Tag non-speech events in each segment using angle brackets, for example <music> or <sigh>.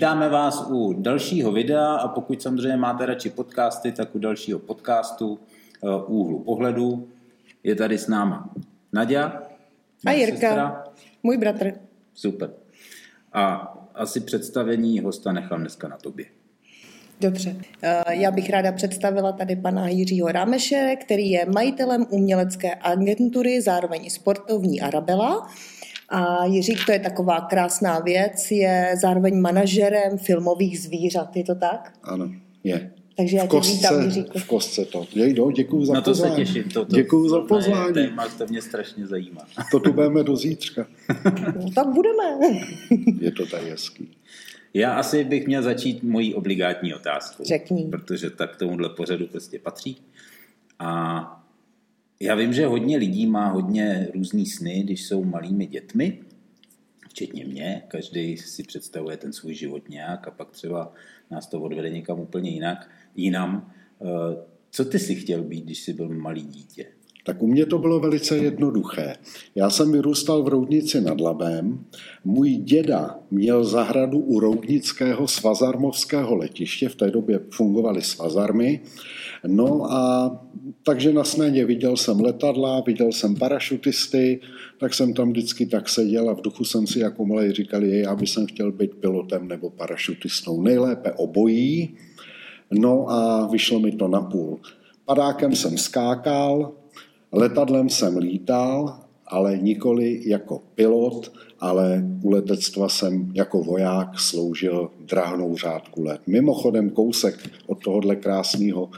Vítáme vás u dalšího videa a pokud samozřejmě máte radši podcasty, tak u dalšího podcastu uh, Úhlu pohledu. Je tady s náma Nadia. A Jirka, sestra. můj bratr. Super. A asi představení hosta nechám dneska na tobě. Dobře. Eh, já bych ráda představila tady pana Jiřího Rámeše, který je majitelem umělecké agentury, zároveň sportovní Arabela. A Jiřík, to je taková krásná věc, je zároveň manažerem filmových zvířat, je to tak? Ano, je. Takže já tě kostce, vítám, Jiříku. V kostce to. Jejdo, děkuji za Na to pozvání. se těším. To, to, děkuji za pozvání. Téma, to mě strašně zajímá. To tu budeme do zítřka. no, tak budeme. <laughs> je to tady hezký. Já asi bych měl začít mojí obligátní otázkou. Řekni. Protože tak tomuhle pořadu prostě patří. A já vím, že hodně lidí má hodně různý sny, když jsou malými dětmi, včetně mě. Každý si představuje ten svůj život nějak a pak třeba nás to odvede někam úplně jinak, jinam. Eh, co ty si chtěl být, když jsi byl malý dítě? Tak u mě to bylo velice jednoduché. Já jsem vyrůstal v Roudnici nad Labem. Můj děda měl zahradu u Roudnického svazarmovského letiště. V té době fungovaly svazarmy. No a takže na snadě viděl jsem letadla, viděl jsem parašutisty, tak jsem tam vždycky tak seděl a v duchu jsem si jako malý říkal, jej, já bych chtěl být pilotem nebo parašutistou. Nejlépe obojí. No a vyšlo mi to na půl. Padákem jsem skákal, letadlem jsem lítal, ale nikoli jako pilot, ale u letectva jsem jako voják sloužil drahnou řádku let. Mimochodem kousek od tohohle krásného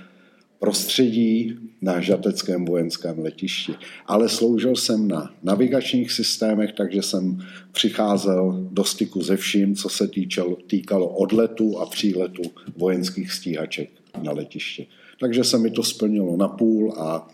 prostředí na žateckém vojenském letišti. Ale sloužil jsem na navigačních systémech, takže jsem přicházel do styku se vším, co se týčalo, týkalo odletu a příletu vojenských stíhaček na letiště. Takže se mi to splnilo na půl a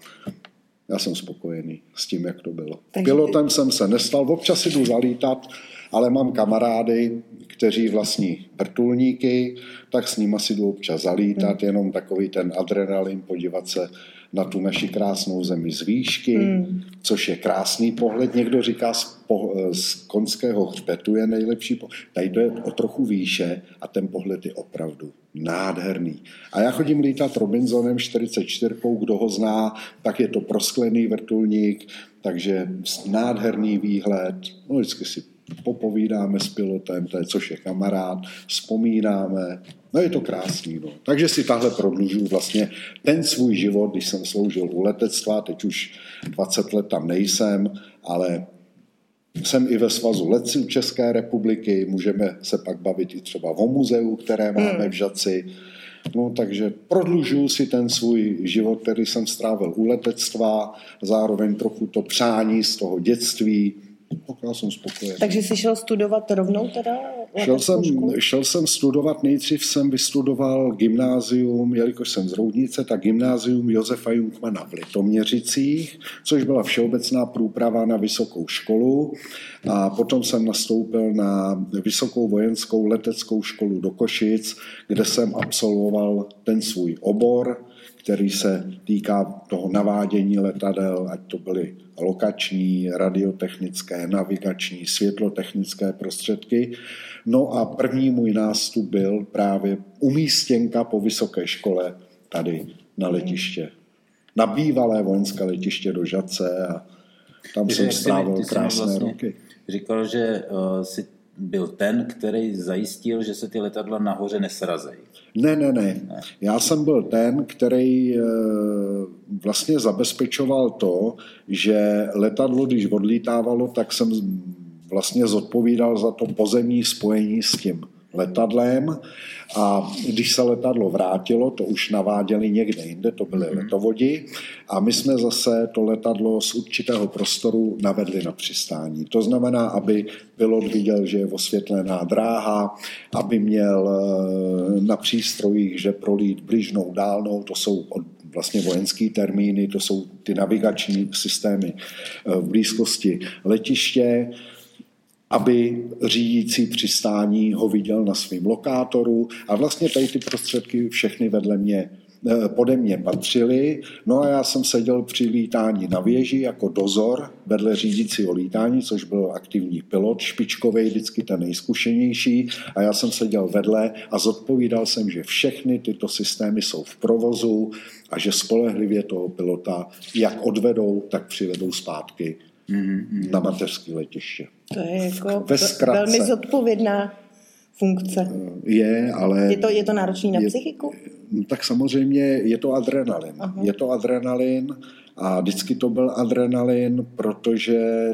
já jsem spokojený s tím, jak to bylo. Takže Pilotem ty... jsem se nestal, občas si jdu zalítat, ale mám kamarády, kteří vlastní vrtulníky, tak s nimi si jdu občas zalítat, hmm. jenom takový ten adrenalin, podívat se na tu naši krásnou zemi z výšky, hmm. což je krásný pohled. Někdo říká, z, po, z konského hřbetu je nejlepší pohled. Tady to je o trochu výše a ten pohled je opravdu nádherný. A já chodím lítat Robinsonem 44, kdo ho zná, tak je to prosklený vrtulník, takže nádherný výhled. No, vždycky si popovídáme s pilotem, to je, což je kamarád, vzpomínáme, no je to krásný. No. Takže si tahle prodlužuju vlastně ten svůj život, když jsem sloužil u letectva, teď už 20 let tam nejsem, ale jsem i ve svazu letců České republiky, můžeme se pak bavit i třeba o muzeu, které máme hmm. v Žaci. No, takže prodlužuju si ten svůj život, který jsem strávil u letectva, zároveň trochu to přání z toho dětství, já jsem spokojený. Takže jsi šel studovat rovnou teda? Šel jsem, šel jsem studovat, nejdřív jsem vystudoval gymnázium, jelikož jsem z Roudnice, tak gymnázium Josefa Junkmana v Litoměřicích, což byla všeobecná průprava na vysokou školu. A potom jsem nastoupil na Vysokou vojenskou leteckou školu do Košic, kde jsem absolvoval ten svůj obor, který se týká toho navádění letadel, ať to byly lokační, radiotechnické, navigační, světlotechnické prostředky. No a první můj nástup byl právě umístěnka po vysoké škole tady na letiště. Na bývalé vojenské letiště do Žace a tam jsem strávil krásné vlastně roky. Říkal, že uh, si byl ten, který zajistil, že se ty letadla nahoře nesrazejí. Ne, ne, ne. Já jsem byl ten, který eh, vlastně zabezpečoval to, že letadlo, když odlítávalo, tak jsem vlastně zodpovídal za to pozemní spojení s tím letadlem a když se letadlo vrátilo, to už naváděli někde jinde, to byly mm-hmm. letovodi a my jsme zase to letadlo z určitého prostoru navedli na přistání. To znamená, aby pilot viděl, že je osvětlená dráha, aby měl eh, na přístrojích, že prolít blížnou dálnou, to jsou vlastně vojenské termíny, to jsou ty navigační systémy eh, v blízkosti letiště, aby řídící přistání ho viděl na svém lokátoru a vlastně tady ty prostředky všechny vedle mě eh, pode mě patřili. No a já jsem seděl při lítání na věži jako dozor vedle řídícího lítání, což byl aktivní pilot, špičkový, vždycky ten nejzkušenější. A já jsem seděl vedle a zodpovídal jsem, že všechny tyto systémy jsou v provozu a že spolehlivě toho pilota jak odvedou, tak přivedou zpátky mm-hmm. na mateřské letiště. To je jako Ve velmi zodpovědná funkce. Je, ale... Je to, je to náročný na je, psychiku? No, tak samozřejmě je to adrenalin. Aha. Je to adrenalin a vždycky to byl adrenalin, protože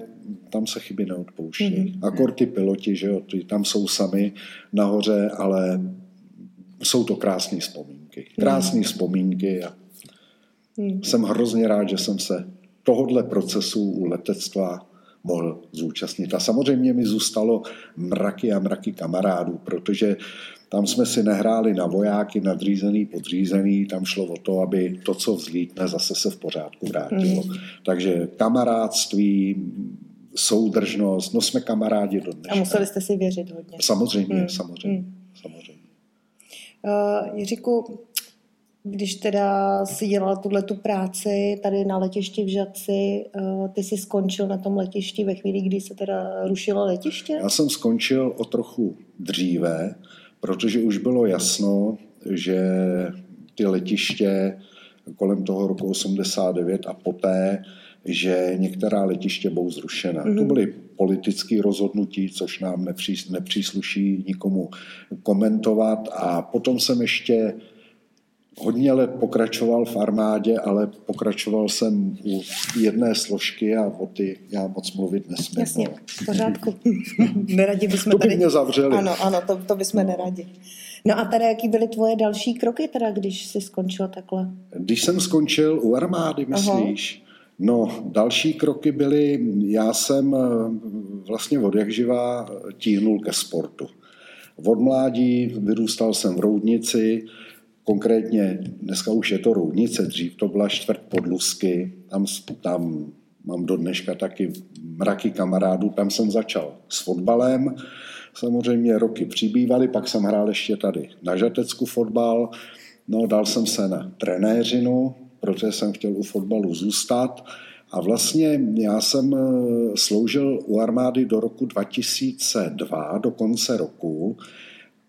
tam se chyby neodpouští. Mm-hmm. Akor ty piloti, že jo, ty tam jsou sami nahoře, ale jsou to krásné vzpomínky. Krásné mm. vzpomínky a mm. jsem hrozně rád, že jsem se tohodle procesu u letectva mohl zúčastnit. A samozřejmě mi zůstalo mraky a mraky kamarádů, protože tam jsme si nehráli na vojáky, nadřízený, podřízený, tam šlo o to, aby to, co vzlítne, zase se v pořádku vrátilo. Mm. Takže kamarádství, soudržnost, no jsme kamarádi do dneška. A museli jste si věřit hodně. Samozřejmě, mm. samozřejmě, mm. samozřejmě. Uh, Jiříku, když teda si dělal tuhle tu práci tady na letišti v Žadci, eh, ty jsi skončil na tom letišti ve chvíli, kdy se teda rušilo letiště? Já jsem skončil o trochu dříve, protože už bylo jasno, že ty letiště kolem toho roku 89 a poté, že některá letiště budou zrušena. Mm-hmm. To byly politické rozhodnutí, což nám nepřísluší nikomu komentovat. A potom jsem ještě hodně let pokračoval v armádě, ale pokračoval jsem u jedné složky a o ty já moc mluvit nesmím. Jasně, v pořádku. <laughs> neradi bychom to by tady... mě zavřeli. Ano, ano, to, to bychom no. neradi. No a tady, jaký byly tvoje další kroky, teda, když jsi skončil takhle? Když jsem skončil u armády, myslíš? Aha. No, další kroky byly, já jsem eh, vlastně od jak živá tíhnul ke sportu. Od mládí vyrůstal jsem v Roudnici, Konkrétně dneska už je to Roudnice, dřív to byla čtvrt podlusky, tam, tam mám do dneška taky mraky kamarádů, tam jsem začal s fotbalem, samozřejmě roky přibývaly, pak jsem hrál ještě tady na Žatecku fotbal, no dal jsem se na trenéřinu, protože jsem chtěl u fotbalu zůstat. A vlastně já jsem eh, sloužil u armády do roku 2002, do konce roku,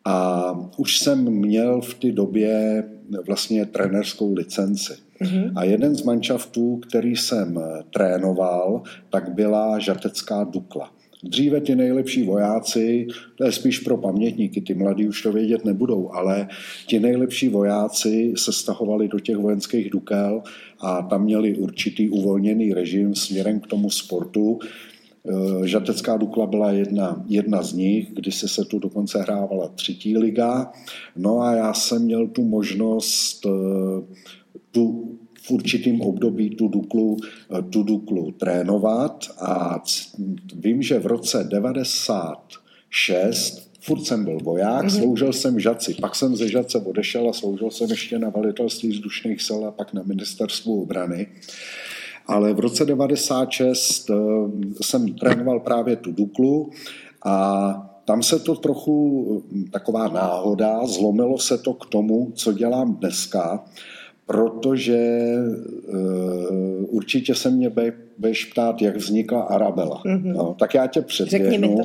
a už jsem měl v té době vlastně trenerskou licenci. Mm-hmm. A jeden z manšaftů, který jsem trénoval, tak byla žatecká Dukla. Dříve ty nejlepší vojáci, to je spíš pro pamětníky, ty mladí už to vědět nebudou, ale ti nejlepší vojáci se stahovali do těch vojenských dukel a tam měli určitý uvolněný režim směrem k tomu sportu. Eh, Žatecká Dukla byla jedna, jedna z nich, kdy se se tu dokonce hrávala třetí liga. No a já jsem měl tu možnost eh, tu v určitým období tu Duklu, eh, tu Duklu trénovat a vím, že v roce 96 furt jsem byl voják, mm-hmm. sloužil jsem v Žaci, pak jsem ze Žace odešel a sloužil jsem ještě na velitelství vzdušných sil a pak na ministerstvu obrany ale v roce 96 eh, jsem trénoval právě tu Duklu a tam se to trochu, hm, taková náhoda, zlomilo se to k tomu, co dělám dneska, protože uh, určitě se mě budeš ptát, jak vznikla Arabela. Mm-hmm. No, tak já tě předběhnu. uh,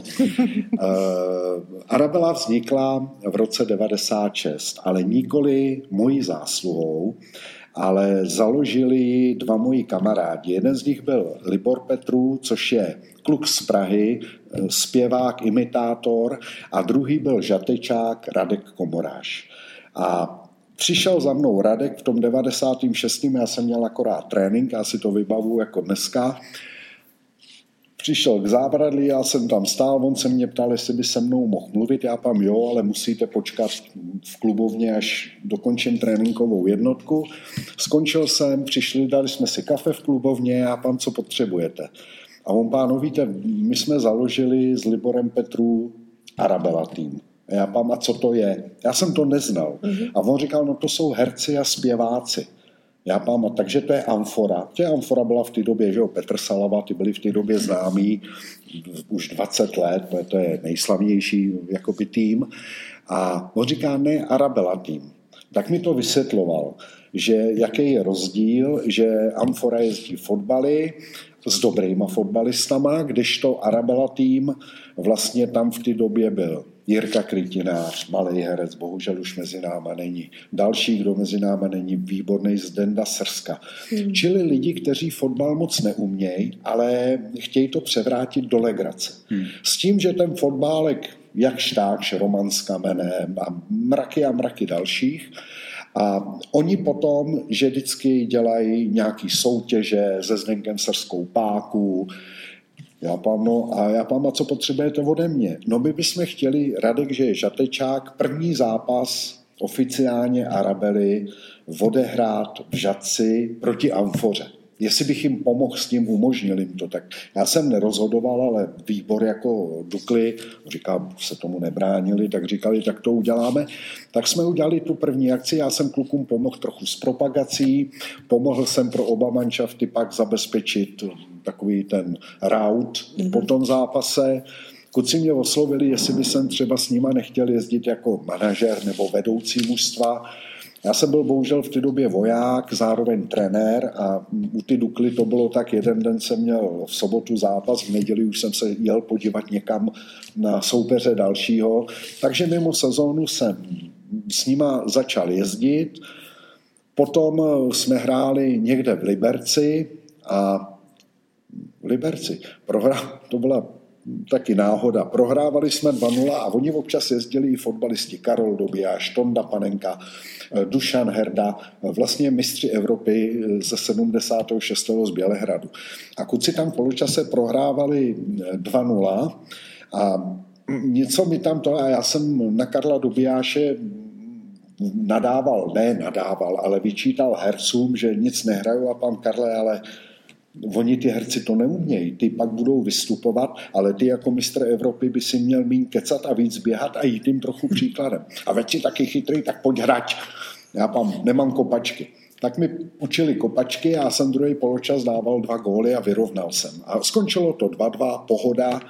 <laughs> Arabela vznikla v roce 96, ale nikoli mojí zásluhou ale založili dva moji kamarádi. Jeden z nich byl Libor Petru, což je kluk z Prahy, eh, zpěvák, imitátor a druhý byl žatečák Radek Komoráš. A Přišel za mnou Radek v tom 96. Já jsem měl akorát trénink, já si to vybavu jako dneska přišel k zábradlí, já jsem tam stál, on se mě ptal, jestli by se mnou mohl mluvit, já pám jo, ale musíte počkat v klubovně, až dokončím tréninkovou jednotku. Skončil jsem, přišli, dali jsme si kafe v klubovně, já pám, co potřebujete. A on pán, no víte, my jsme založili s Liborem Petru Arabela tým. A já pám, a co to je? Já jsem to neznal. Mm-hmm. A on říkal, no to jsou herci a zpěváci. Já mám, takže to je Amfora. Tě Amfora byla v té době, že jo, Petr Salava, ty byli v té době známí už 20 let, to je nejslavnější jakoby tým. A on říká, ne, Arabela tým. tak mi to vysvětloval, že jaký je rozdíl, že Amfora jezdí fotbaly s dobrýma fotbalistama, kdežto Arabela tým vlastně tam v té době byl Jirka Krytinář, malý herec, bohužel už mezi náma není. Další, kdo mezi náma není, výborný Zdenda Srska. Hmm. Čili lidi, kteří fotbal moc neumějí, ale chtějí to převrátit do legrace. Hmm. S tím, že ten fotbálek, jak štáč, Roman s Kamenem a mraky a mraky dalších, a oni potom, že vždycky dělají nějaký soutěže se Zdenkem Srskou páku, já pám, no a já pám, a co potřebujete ode mě? No my bychom chtěli, Radek, že je žatečák, první zápas oficiálně Arabely odehrát v Žadci proti Amfoře jestli bych jim pomohl s tím, umožnil jim to. Tak já jsem nerozhodoval, ale výbor jako Dukly, říkám, se tomu nebránili, tak říkali, tak to uděláme. Tak jsme udělali tu první akci, já jsem klukům pomohl trochu s propagací, pomohl jsem pro oba manšafty pak zabezpečit takový ten rout mm-hmm. po tom zápase. Kuci mě oslovili, jestli by jsem třeba s nima nechtěl jezdit jako manažer nebo vedoucí mužstva, já jsem byl bohužel v té době voják, zároveň trenér a u ty Dukly to bylo tak, jeden den jsem měl v sobotu zápas, v neděli už jsem se jel podívat někam na soupeře dalšího, takže mimo sezónu jsem s nima začal jezdit, potom jsme hráli někde v Liberci a v Liberci. Prohra, to byla taky náhoda. Prohrávali jsme 2-0 a oni občas jezdili i fotbalisti Karol Dobijáš, Tonda Panenka, Dušan Herda, vlastně mistři Evropy ze 76. z Bělehradu. A kluci tam v poločase prohrávali 2-0 a něco mi tam to, a já jsem na Karla Dobijáše nadával, ne nadával, ale vyčítal hercům, že nic nehrajou a pan Karle, ale Oni ty herci to neumějí, ty pak budou vystupovat, ale ty jako mistr Evropy by si měl mít kecat a víc běhat a jít jim trochu příkladem. A veď si taky chytrý, tak pojď hrať. Já tam nemám kopačky. Tak mi učili kopačky a já jsem druhý poločas dával dva góly a vyrovnal jsem. A skončilo to 2-2, pohoda.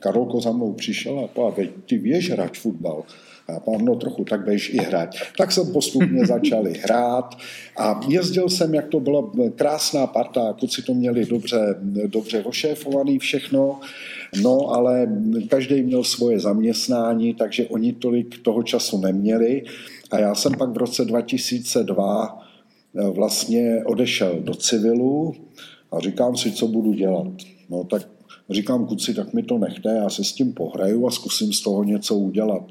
Karolko za mnou přišel a povedal, ty věž hrať fotbal. A no trochu, tak běž i hrát. Tak jsem postupně <laughs> začali hrát a jezdil jsem, jak to byla krásná parta, kluci to měli dobře, dobře ošéfovaný všechno, no ale každý měl svoje zaměstnání, takže oni tolik toho času neměli. A já jsem pak v roce 2002 eh, vlastně odešel do civilu a říkám si, co budu dělat. No tak říkám, kuci, tak mi to nechte, já se s tím pohraju a zkusím z toho něco udělat.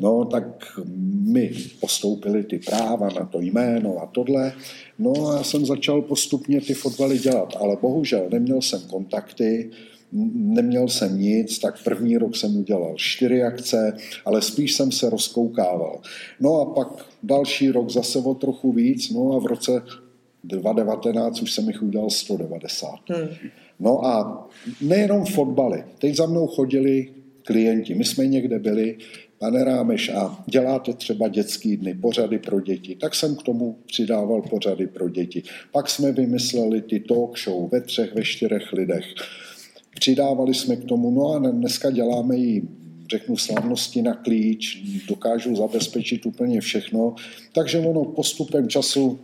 No, tak mi postoupili ty práva na to jméno a tohle. No a já jsem začal postupně ty fotbaly dělat, ale bohužel neměl jsem kontakty, neměl jsem nic, tak první rok jsem udělal čtyři akce, ale spíš jsem se rozkoukával. No a pak další rok zase o trochu víc, no a v roce 2019 už jsem jich udělal 190. Hmm. No a nejenom fotbaly. Teď za mnou chodili klienti. My jsme někde byli, pane Rámeš, a děláte třeba dětský dny, pořady pro děti, tak jsem k tomu přidával pořady pro děti. Pak jsme vymysleli ty talk show ve třech, ve čtyřech lidech. Přidávali jsme k tomu, no a dneska děláme i řeknu slavnosti na klíč, dokážu zabezpečit úplně všechno, takže ono postupem času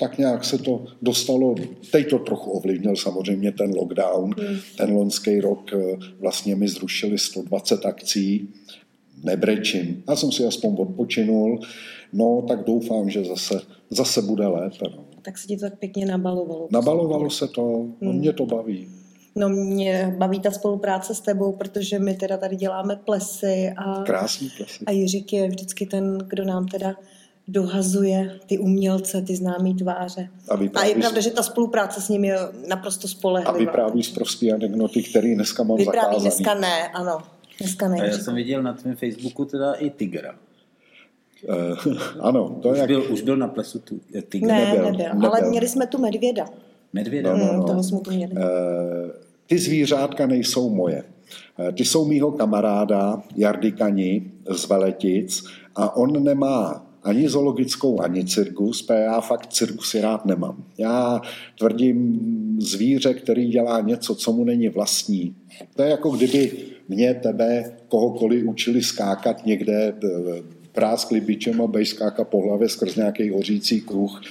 tak nějak se to dostalo, teď to trochu ovlivnil samozřejmě ten lockdown, hmm. ten loňský rok eh, vlastně mi zrušili 120 akcí, nebrečím. Já jsem si aspoň odpočinul, no tak doufám, že zase, zase bude lépe. No. Tak se ti to tak pěkně nabalovalo. Nabalovalo se to, no, hmm. mě to baví. No mě baví ta spolupráce s tebou, protože my teda tady děláme plesy a, Krásný plesy. a Jiřík je vždycky ten, kdo nám teda dohazuje ty umělce, ty známé tváře. A, a je pravda, že ta spolupráce s ním je naprosto spolehlivá. A vyprávíš prostě anekdoty, který dneska mám Vypráví zakázaný. dneska ne, ano. Dneska ne. A já jsem viděl na tvém Facebooku teda i Tigra. Uh, <laughs> ano, to už, jak... byl, už byl na plesu tu, Tigra? Ne, nebyl, nebyl, nebyl, ale měli jsme tu medvěda. Medvěda? No, no, no. Toho jsme tu měli. Uh, ty zvířátka nejsou moje. Uh, ty jsou mýho kamaráda Jardy Kani z Veletic a on nemá ani zoologickou, ani cirkus, protože já fakt cirkusy rád nemám. Já tvrdím zvíře, který dělá něco, co mu není vlastní. To je jako kdyby mě, tebe, kohokoliv učili skákat někde práskli bičem a bejskáka po hlavě skrz nějaký hořící kruh.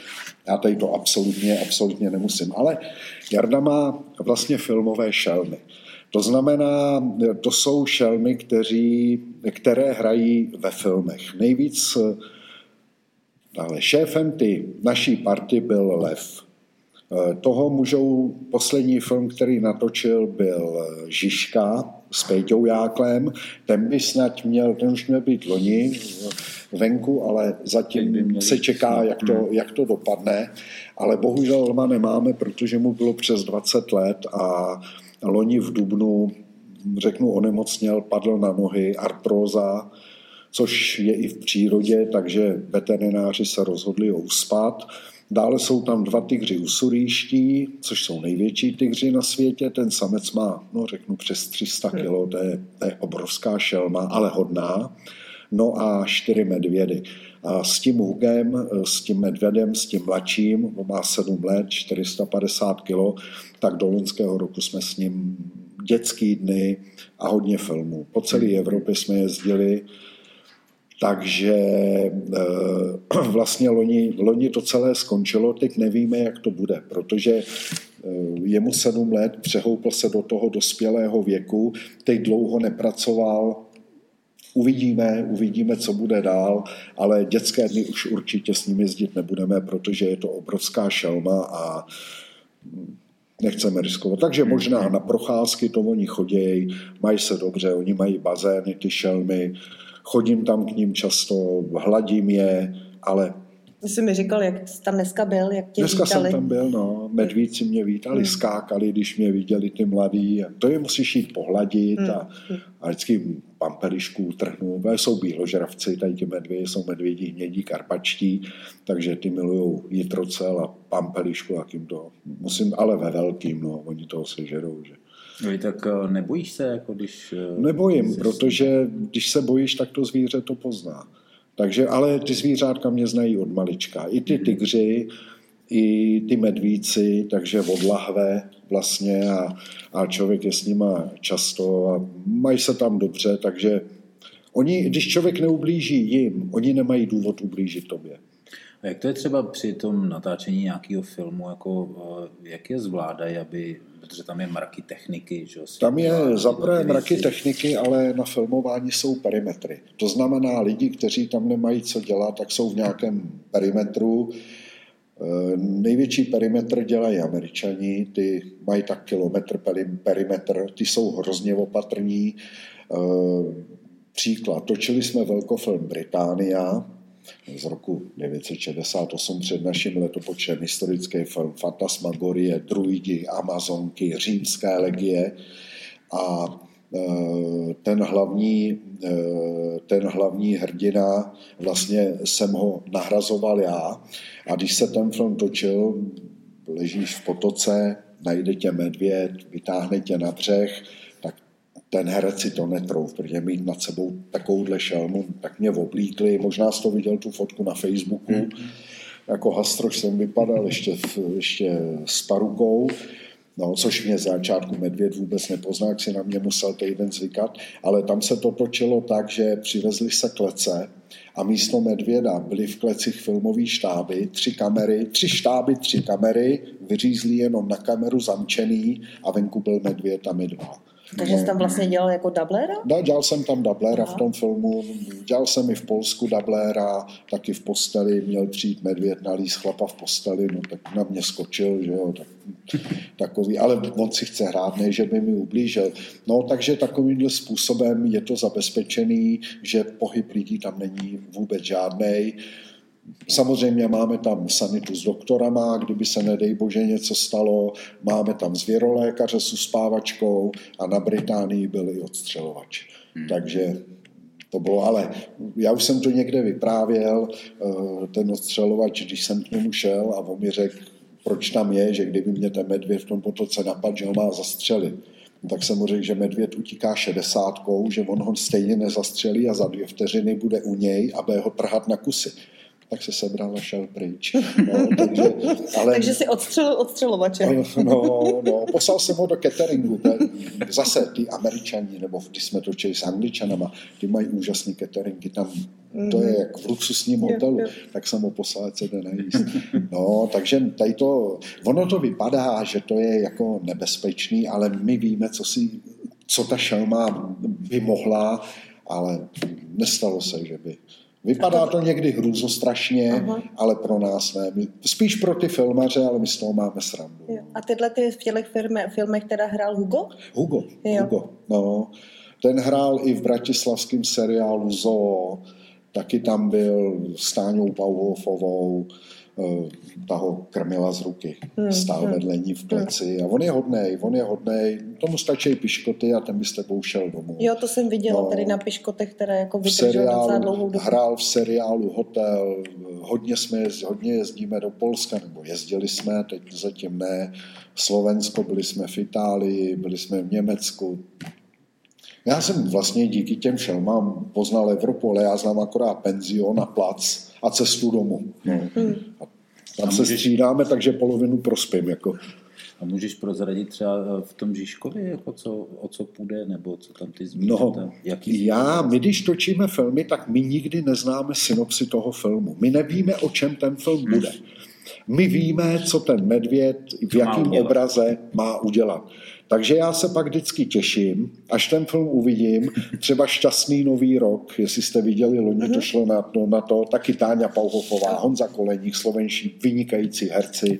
Já tady to absolutně, absolutně nemusím. Ale Jarda má vlastně filmové šelmy. To znamená, to jsou šelmy, kteří, které hrají ve filmech. Nejvíc ale šéfem ty naší party byl Lev. Eh, toho můžou, poslední film, který natočil, byl Žižka s Pejťou Jáklem. Ten by snad měl, ten už měl být loni venku, ale zatím se čeká, jak to, jak to dopadne. Ale bohužel Lma nemáme, protože mu bylo přes 20 let a loni v Dubnu, řeknu, onemocněl, padl na nohy, artróza, což je i v přírodě, takže veterináři se rozhodli ho uspat. Dále jsou tam dva tygři usurýští, což jsou největší tygři na světě. Ten samec má, no řeknu, přes 300 kg, to je, to je obrovská šelma, ale hodná. No a čtyři medvědy. A s tím Hugem, s tím medvědem, s tím mladším, on má 7 let, 450 kg, tak do loňského roku jsme s ním dětský dny a hodně filmů. Po celé Evropě jsme jezdili, takže eh, <clears throat> vlastně loni, loni to celé skončilo, teď nevíme, jak to bude, protože eh, je mu sedm let, přehoupl se do toho dospělého věku, teď dlouho nepracoval, Uvidíme, uvidíme, co bude dál, ale dětské dny už určitě s ním jezdit nebudeme, protože je to obrovská šelma a nechceme riskovat. Takže možná na procházky to oni chodějí, mají se dobře, oni mají bazény, ty šelmy, chodím tam k ním často, hladím je, ale ty jsi mi říkal, jak jsi tam dneska byl, jak tě Dneska vítali. jsem tam byl, no. Medvíci mě vítali, hmm. skákali, když mě viděli ty mladí. To je musíš jít pohladit hmm. a, a vždycky pampelišku utrhnu. Jsou bíložravci, tady ti medvědi jsou medvědi hnědí, karpačtí, takže ty milují jitrocel a pampelišku, jak jim to musím, ale ve velkým, no, oni toho sežerou, že. No, tak eh, nebojíš se, jako když... Eh, Nebojím, jsi... protože když se bojíš, tak to zvíře to pozná. Takže, ale ty zvířátka mě znají od malička. I ty tygři, i ty medvíci, takže od lahve vlastně a, a člověk je s nima často a mají se tam dobře, takže oni, když člověk neublíží jim, oni nemají důvod ublížit tobě. A jak to je třeba při tom natáčení nějakého filmu, jako, eh, jak je zvládají, aby, protože tam je mraky techniky, že? Tam je zaprvé mraky techniky, ale na filmování jsou perimetry. To znamená, lidi, kteří tam nemají co dělat, tak jsou v nějakém perimetru. Eh, největší perimetr dělají američani, ty mají tak kilometr perimetr, ty jsou hrozně opatrní. Eh, příklad, točili jsme velkofilm Británia, z roku 968 před naším letopočtem historický film Fantasmagorie, druidi, amazonky, římské legie. A e, ten hlavní, e, ten hlavní hrdina, vlastně jsem ho nahrazoval já. A když se ten film točil, ležíš v potoce, najde tě medvěd, vytáhne tě na břeh, ten herec si to netrouf, protože mít nad sebou takovouhle šelmu, tak mě oblíkli, možná jsi to viděl tu fotku na Facebooku, mm. jako hastroš jsem vypadal ještě, ještě s parukou, No, což mě z začátku medvěd vůbec nepozná, jak si na mě musel týden zvykat, ale tam se to točilo tak, že přivezli se klece a místo medvěda byly v klecích filmové štáby, tři kamery, tři štáby, tři kamery, vyřízli jenom na kameru zamčený a venku byl medvěd a my dva. Takže jsi tam vlastně dělal jako dublera? Da, dělal jsem tam dublera v tom filmu, dělal jsem i v Polsku dublera, taky v posteli, měl přijít medvěd nalíz chlapa v posteli, no tak na mě skočil, že jo, tak, takový, ale on si chce hrát, ne, že by mi ublížil. No, takže takovýmhle způsobem je to zabezpečený, že pohyb lidí tam není vůbec žádnej. Samozřejmě máme tam sanitu s doktorama, kdyby se nedej bože něco stalo, máme tam zvěrolékaře s uspávačkou a na Británii byl i odstřelovač. Hmm. Takže to bylo, ale já už jsem to někde vyprávěl, eh, ten odstřelovač, když jsem k němu šel a on mi řekl, proč tam je, že kdyby mě ten medvěd v tom potoce napadl, že ho má zastřelit. Tak jsem mu řekl, že medvěd utíká šedesátkou, že on ho stejně nezastřelí a za dvě vteřiny bude u něj a bude ho trhat na kusy tak se sebral a šel pryč. <laughs> No, takže, ale, takže si odstřelil odstřelovače. No, no, poslal jsem ho do cateringu. Zase ty američani, nebo když jsme točili s angličanama, ty mají úžasný cateringy, tam to je jak v luxusním hotelu, tak jsem ho poslal, se jde najíst. No, takže tady to, ono to vypadá, že to je jako nebezpečný, ale my víme, co si, co ta šelma by mohla, ale nestalo se, že by. Vypadá to někdy hrůzostrašně, Aha. ale pro nás ne. Spíš pro ty filmaře, ale my z toho máme srandu. Jo. A tyhle ty v těch filmech teda hrál Hugo? Hugo, jo. Hugo, no. Ten hrál i v bratislavském seriálu Zoo, taky tam byl s Táňou Pauhofovou, ta ho krmila z ruky. Hmm, Stál hmm. vedle ní v pleci hmm. a on je hodnej, on je hodnej, tomu stačí piškoty a ten by s tebou šel domů. Jo, to jsem viděla no, tady na piškotech, které jako vydržel docela dlouhou dobu. Hrál v seriálu Hotel, hodně jsme hodně jezdíme do Polska, nebo jezdili jsme, teď zatím ne, Slovensko, byli jsme v Itálii, byli jsme v Německu, já jsem vlastně díky těm šelmám poznal Evropu, ale já znám akorát penzion a plac a cestu domů. No. Hmm. A tam a se můžeš... střídáme, takže polovinu prospím. Jako. A můžeš prozradit třeba eh, v tom Žižkově, jako co, o co půjde, nebo co tam ty zmíníte? No, jaký já, my když točíme filmy, tak my nikdy neznáme synopsi toho filmu. My nevíme, o čem ten film bude. My víme, co ten medvěd v jakém obraze má udělat. Takže já se pak vždycky těším, až ten film uvidím, třeba Šťastný nový rok, jestli jste viděli, loni to mhm. šlo na to, na to taky Táňa Pauhofová, Honza Koleník, slovenští vynikající herci,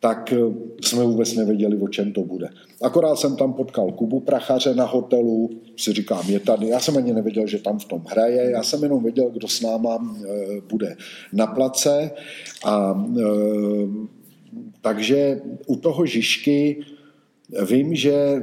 tak eh, jsme vůbec nevěděli, o čem to bude. Akorát jsem tam potkal Kubu Prachaře na hotelu, si říkám, je tady. Já jsem ani nevěděl, že tam v tom hraje, já jsem jenom věděl, kdo s náma e, bude na place. A, e, takže u toho Žižky Vím, že eh,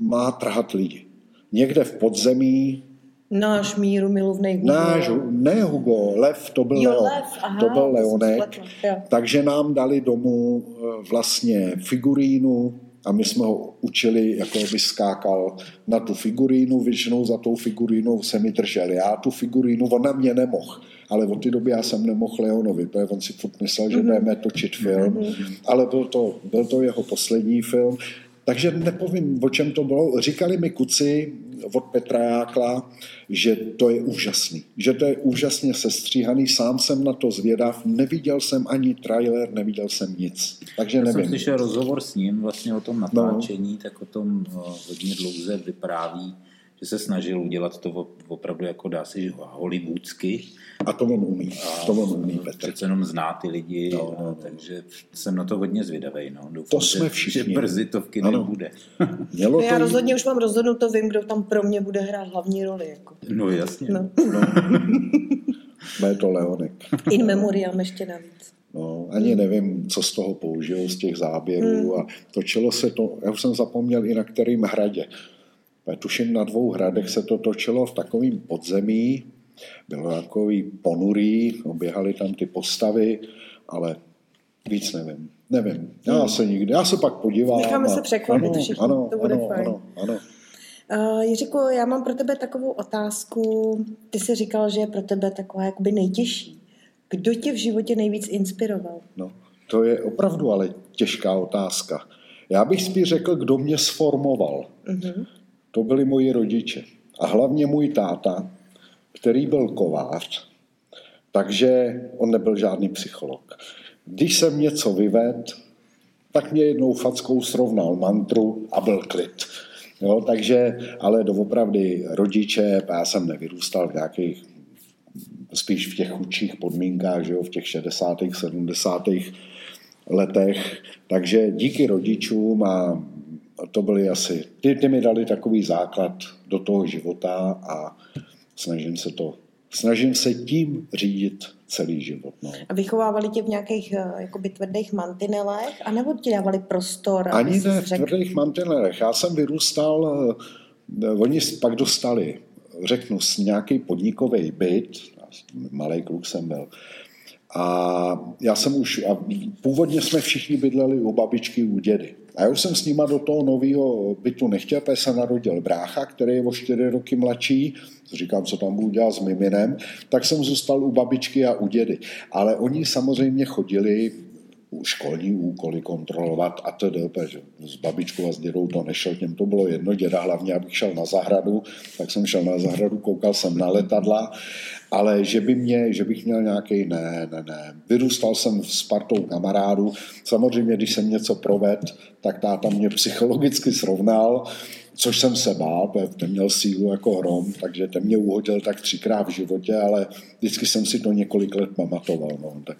má trhat lidi. Někde v podzemí Náš míru milovný Hugo. Náš, ne Hugo, Lev, to byl, jo, Leo, Lev, aha, to byl Leonek. Takže nám dali domů eh, vlastně figurínu a my jsme ho učili, jako by skákal na tu figurínu, většinou za tou figurínou se mi držel. Já tu figurínu, on na mě nemohl ale od té doby já jsem nemohl Leonovi, protože on si furt myslel, že mm-hmm. budeme točit film, mm-hmm. ale byl to, byl to jeho poslední film, takže nepovím, o čem to bylo. Říkali mi kuci od Petra Jákla, že to je úžasný, že to je úžasně sestříhaný, sám jsem na to zvědav, neviděl jsem ani trailer, neviděl jsem nic, takže Já nevím. jsem slyšel rozhovor s ním vlastně o tom natáčení, no. tak o tom hodně dlouze vypráví, že se snažil udělat to opravdu jako dá se říct hollywoodsky. A to on umí, a to on umí, Petr. Přece jenom zná ty lidi, no, no, no. takže jsem na to hodně zvědavý. No. Doufám, to jsme všichni. Že brzy to v kine ano. bude. <laughs> Mělo no, já to... rozhodně už mám rozhodnuto, vím, kdo tam pro mě bude hrát hlavní roli. Jako. No jasně. No. No. <laughs> je to Leonek. In memoriam ještě navíc. No, ani nevím, co z toho použil, z těch záběrů. Hmm. A točilo se to, já už jsem zapomněl i na kterým hradě. Tuším, na dvou hradech se to točilo v takovém podzemí, bylo takový ponurý, oběhaly tam ty postavy, ale víc nevím. Nevím, já hmm. se nikdy, já se pak podívám. Necháme a, se překvapit ano, všichni, ano, to bude ano, fajn. Ano, ano. Uh, Jiříku, já mám pro tebe takovou otázku. Ty jsi říkal, že je pro tebe taková jakoby nejtěžší. Kdo tě v životě nejvíc inspiroval? No, to je opravdu ale těžká otázka. Já bych spíš řekl, kdo mě sformoval. Uh-huh to byli moji rodiče. A hlavně můj táta, který byl kovář, takže on nebyl žádný psycholog. Když jsem něco vyvedl, tak mě jednou fackou srovnal mantru a byl klid. Jo, takže, ale doopravdy rodiče, já jsem nevyrůstal v nějakých, spíš v těch chudších podmínkách, že jo, v těch 60. 70. letech. Takže díky rodičům a to byly asi, ty, ty mi dali takový základ do toho života a snažím se to, snažím se tím řídit celý život. No. A vychovávali tě v nějakých eh, jakoby tvrdých mantinelech, anebo ti dávali prostor? Ani ne v řekl... tvrdých mantinelech. Já jsem vyrůstal, eh, oni pak dostali, řeknu, nějaký podnikový byt, malý kluk jsem byl, A já jsem už, a původně jsme všichni bydleli u babičky, u dědy. A já už jsem s nima do toho nového bytu nechtěl, protože se narodil brácha, který je o čtyři roky mladší, říkám, co tam budu dělat s miminem, tak jsem zůstal u babičky a u dědy. Ale oni samozřejmě chodili školní úkoly kontrolovat a tedy, protože s babičkou a s dědou to nešel, těm to bylo jedno, děda hlavně, abych šel na zahradu, tak jsem šel na zahradu, koukal jsem na letadla, ale že, by mě, že bych měl nějaký, ne, ne, ne. Vyrůstal jsem s partou kamarádů, samozřejmě, když jsem něco proved, tak táta mě psychologicky srovnal, což jsem se bál, protože ten měl sílu jako hrom, takže ten mě uhodil tak třikrát v životě, ale vždycky jsem si to několik let pamatoval. No. Tak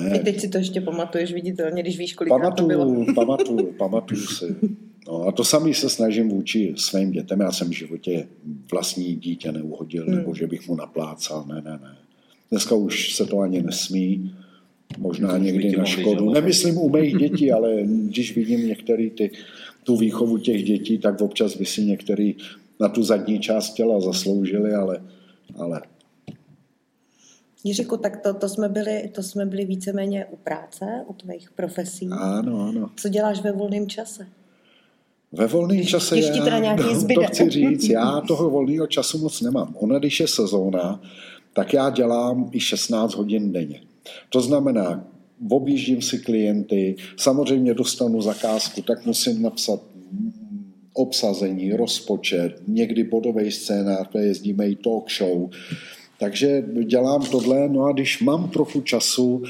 ne. I teď si to ještě pamatuješ viditelně, když víš, kolik pamatuju, to bylo. <laughs> Pamatuju, pamatuju si. No a to samý se snažím vůči svým dětem. Já jsem v životě vlastní dítě neuhodil, hmm. nebo že bych mu naplácal. Ne, ne, ne. Dneska už se to ani nesmí. Možná to někdy na škodu. Nemyslím u mých dětí, ale když vidím některý ty, tu výchovu těch dětí, tak občas by si některý na tu zadní část těla zasloužili, ale, ale Jiříku, tak to, to, jsme byli, to jsme byli víceméně u práce, u tvých profesí. Ano, ano. Co děláš ve volném čase? Ve volném čase když já, teda nějaký <laughs> zbyde. to chci říct, já toho volného času moc nemám. Ona, když je sezóna, tak já dělám i 16 hodin denně. To znamená, objíždím si klienty, samozřejmě dostanu zakázku, tak musím napsat obsazení, rozpočet, někdy bodový scénář, to jezdíme i talk show, takže dělám tohle, no a když mám trochu času,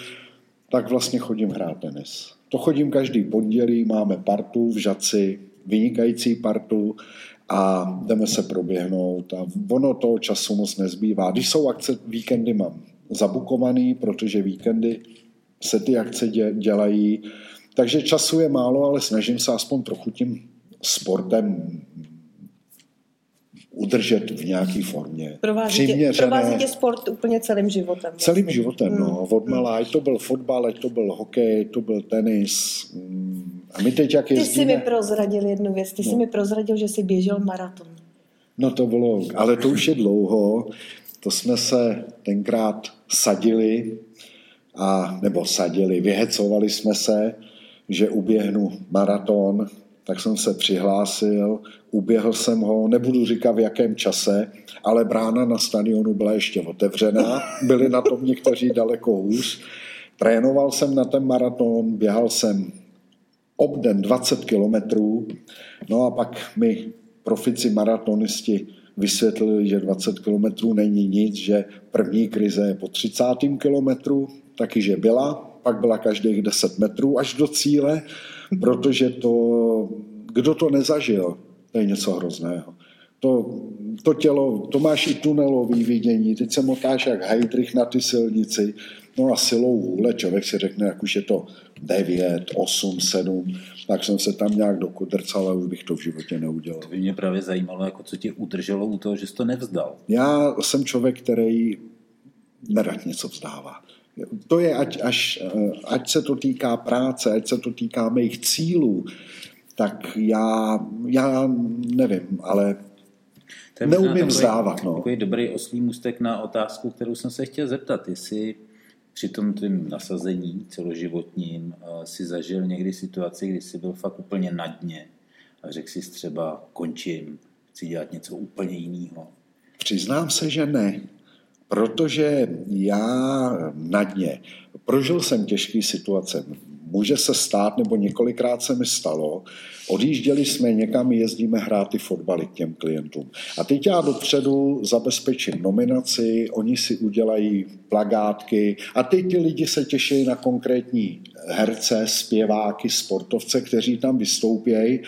tak vlastně chodím hrát tenis. To chodím každý pondělí, máme partu v Žaci, vynikající partu a jdeme se proběhnout a ono toho času moc nezbývá. Když jsou akce, víkendy mám zabukovaný, protože víkendy se ty akce dělají, takže času je málo, ale snažím se aspoň trochu tím sportem udržet v nějaké formě. Provází tě sport úplně celým životem. Vlastně. Celým životem, hmm. no. Od malá, ať to byl fotbal, ať to byl hokej, to byl tenis. Mm. A my teď jak jezdíme... Ty jsi mi prozradil jednu věc, ty no. jsi mi prozradil, že jsi běžel maraton. No to bylo, ale to už je dlouho. To jsme se tenkrát sadili, a, nebo sadili, vyhecovali jsme se, že uběhnu maraton, tak jsem se přihlásil, uběhl jsem ho, nebudu říkat v jakém čase, ale brána na stadionu byla ještě otevřená, byli na tom někteří daleko hůř. Trénoval jsem na ten maraton, běhal jsem obden 20 kilometrů, no a pak mi profici maratonisti vysvětlili, že 20 kilometrů není nic, že první krize je po 30. kilometru, taky že byla, pak byla každých 10 metrů až do cíle, protože to, kdo to nezažil, to je něco hrozného. To, to tělo, to máš i tunelový vidění, teď se motáš jak Heidrich na ty silnici, no a silou vůle člověk si řekne, jak už je to 9, 8, 7, tak jsem se tam nějak dokudrcal, ale už bych to v životě neudělal. To by mě právě zajímalo, jako co tě udrželo u toho, že jsi to nevzdal. Já jsem člověk, který nerad něco vzdává. To je, ať, až, ať se to týká práce, ať se to týká mých cílů, tak já, já nevím, ale to je neumím vzdávat. No. Takový dobrý oslý mustek na otázku, kterou jsem se chtěl zeptat, jestli při tom tvým nasazení celoživotním eh, si zažil někdy situaci, kdy jsi byl fakt úplně na dně a řekl si třeba končím, chci dělat něco úplně jiného. Přiznám se, že ne. Protože já na dně prožil jsem těžké situace. Může se stát, nebo několikrát se mi stalo, odjížděli jsme někam, jezdíme hrát ty fotbaly k těm klientům. A teď já dopředu zabezpečím nominaci, oni si udělají plagátky a teď ty lidi se těší na konkrétní herce, zpěváky, sportovce, kteří tam vystoupějí.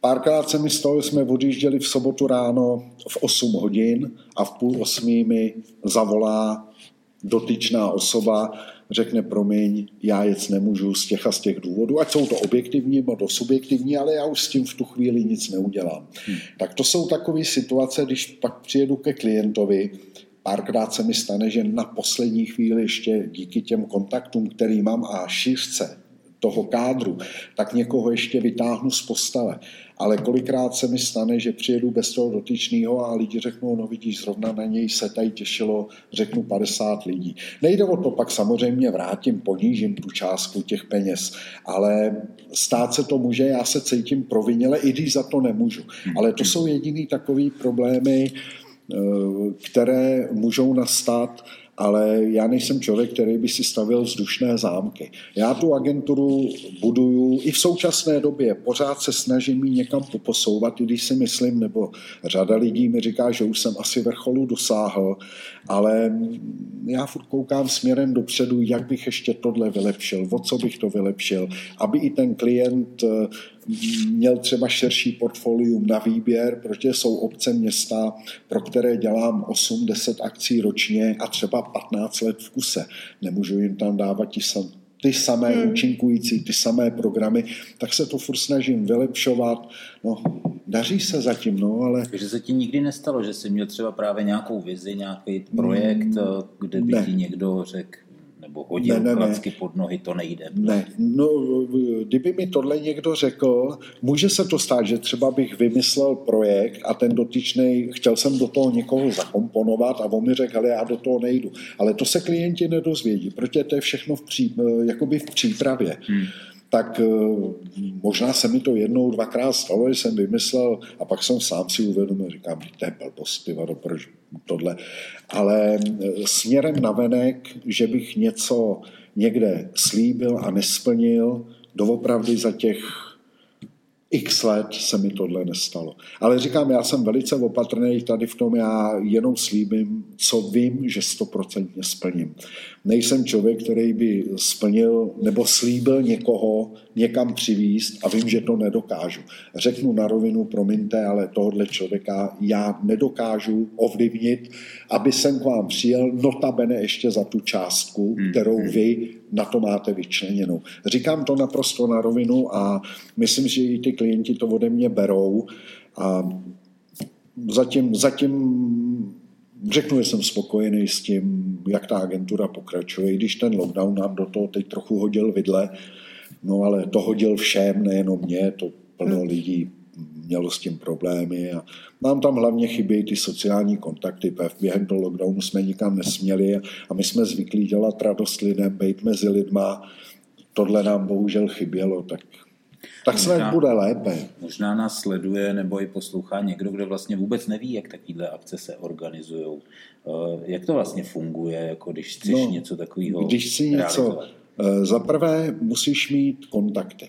Párkrát se mi stalo, jsme odjížděli v sobotu ráno v 8 hodin a v půl osmí mi zavolá dotyčná osoba, řekne, promiň, já jet nemůžu z těch a z těch důvodů, ať jsou to objektivní nebo subjektivní, ale já už s tím v tu chvíli nic neudělám. Hmm. Tak to jsou takové situace, když pak přijedu ke klientovi, párkrát se mi stane, že na poslední chvíli ještě díky těm kontaktům, který mám a šířce toho kádru, tak někoho ještě vytáhnu z postele. Ale kolikrát se mi stane, že přijedu bez toho dotyčného a lidi řeknou, no vidíš, zrovna na něj se tady těšilo, řeknu 50 lidí. Nejde o to, pak samozřejmě vrátím, ponížím tu částku těch peněz, ale stát se to může, já se cítím proviněle, i když za to nemůžu. Ale to jsou jediný takový problémy, eh, které můžou nastat ale já nejsem člověk, který by si stavil vzdušné zámky. Já tu agenturu buduju i v současné době, pořád se snažím ji někam poposouvat, i když si myslím, nebo řada lidí mi říká, že už jsem asi vrcholu dosáhl, ale já furt koukám směrem dopředu, jak bych ještě tohle vylepšil, o co bych to vylepšil, aby i ten klient eh, měl třeba širší portfolium na výběr, protože jsou obce města, pro které dělám 8-10 akcí ročně a třeba 15 let v kuse. Nemůžu jim tam dávat ti sam, ty samé hmm. účinkující, ty samé programy, tak se to furt snažím vylepšovat. No, daří se zatím, no, ale... Takže se ti nikdy nestalo, že jsi měl třeba právě nějakou vizi, nějaký projekt, hmm, kde by ne. ti někdo řekl, nebo hodil ne, ne, klacky ne. pod nohy, to nejde. Ne, no, kdyby mi tohle někdo řekl, může se to stát, že třeba bych vymyslel projekt a ten dotyčný, chtěl jsem do toho někoho zakomponovat a on mi řekl, ale já do toho nejdu. Ale to se klienti nedozvědí, protože to je všechno v, pří, jakoby v přípravě. Hmm tak možná se mi to jednou, dvakrát stalo, že jsem vymyslel a pak jsem sám si uvědomil, říkám, to je blbost, proč tohle. Ale směrem na venek, že bych něco někde slíbil a nesplnil, doopravdy za těch x let se mi tohle nestalo. Ale říkám, já jsem velice opatrný tady v tom, já jenom slíbím, co vím, že stoprocentně splním. Nejsem člověk, který by splnil nebo slíbil někoho někam přivíst a vím, že to nedokážu. Řeknu na rovinu, promiňte, ale tohle člověka já nedokážu ovlivnit, aby jsem k vám přijel, notabene ještě za tu částku, hmm, kterou vy na to máte vyčleněnou. Říkám to naprosto na rovinu a myslím, že i ty klienti to ode mě berou a zatím, zatím řeknu, že jsem spokojený s tím, jak ta agentura pokračuje, i když ten lockdown nám do toho teď trochu hodil vidle, no ale to hodil všem, nejenom mě, to plno hmm. lidí mělo s tím problémy a nám tam hlavně chybí ty sociální kontakty. Během toho lockdownu jsme nikam nesměli a my jsme zvyklí dělat radost lidem, být mezi lidma. Tohle nám bohužel chybělo, tak tak snad bude lépe. Možná nás sleduje nebo i poslouchá někdo, kdo vlastně vůbec neví, jak takovéhle akce se organizují. Eh, jak to vlastně funguje, jako když chceš no, něco takového Když si něco... Eh, za prvé musíš mít kontakty.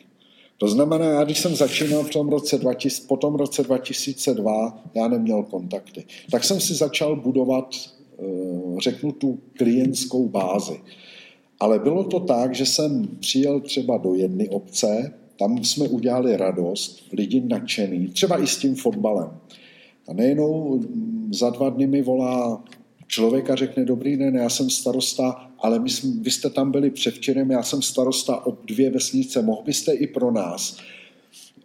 To znamená, já když jsem začínal v tom roce 2000, po tom roce 2002, já neměl kontakty. Tak jsem si začal budovat, eh, řeknu, tu klientskou bázi. Ale bylo to tak, že jsem přijel třeba do jedné obce, tam jsme udělali radost, lidi nadšený, třeba i s tím fotbalem. A nejenom za dva dny mi volá člověk a řekne, dobrý den, já jsem starosta, ale my jsme, vy jste tam byli převčerem, já jsem starosta o dvě vesnice, mohl byste i pro nás.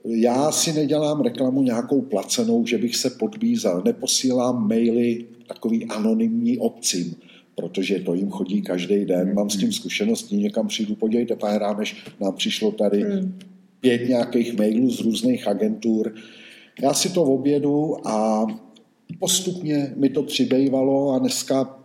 Já si nedělám reklamu nějakou placenou, že bych se podbízal, neposílám maily takový anonymní obcím, protože to jim chodí každý den, mám s tím zkušenosti, někam přijdu, podívejte, pane Rámeš, nám přišlo tady hmm pět nějakých mailů z různých agentur. Já si to obědu a postupně mi to přibývalo a dneska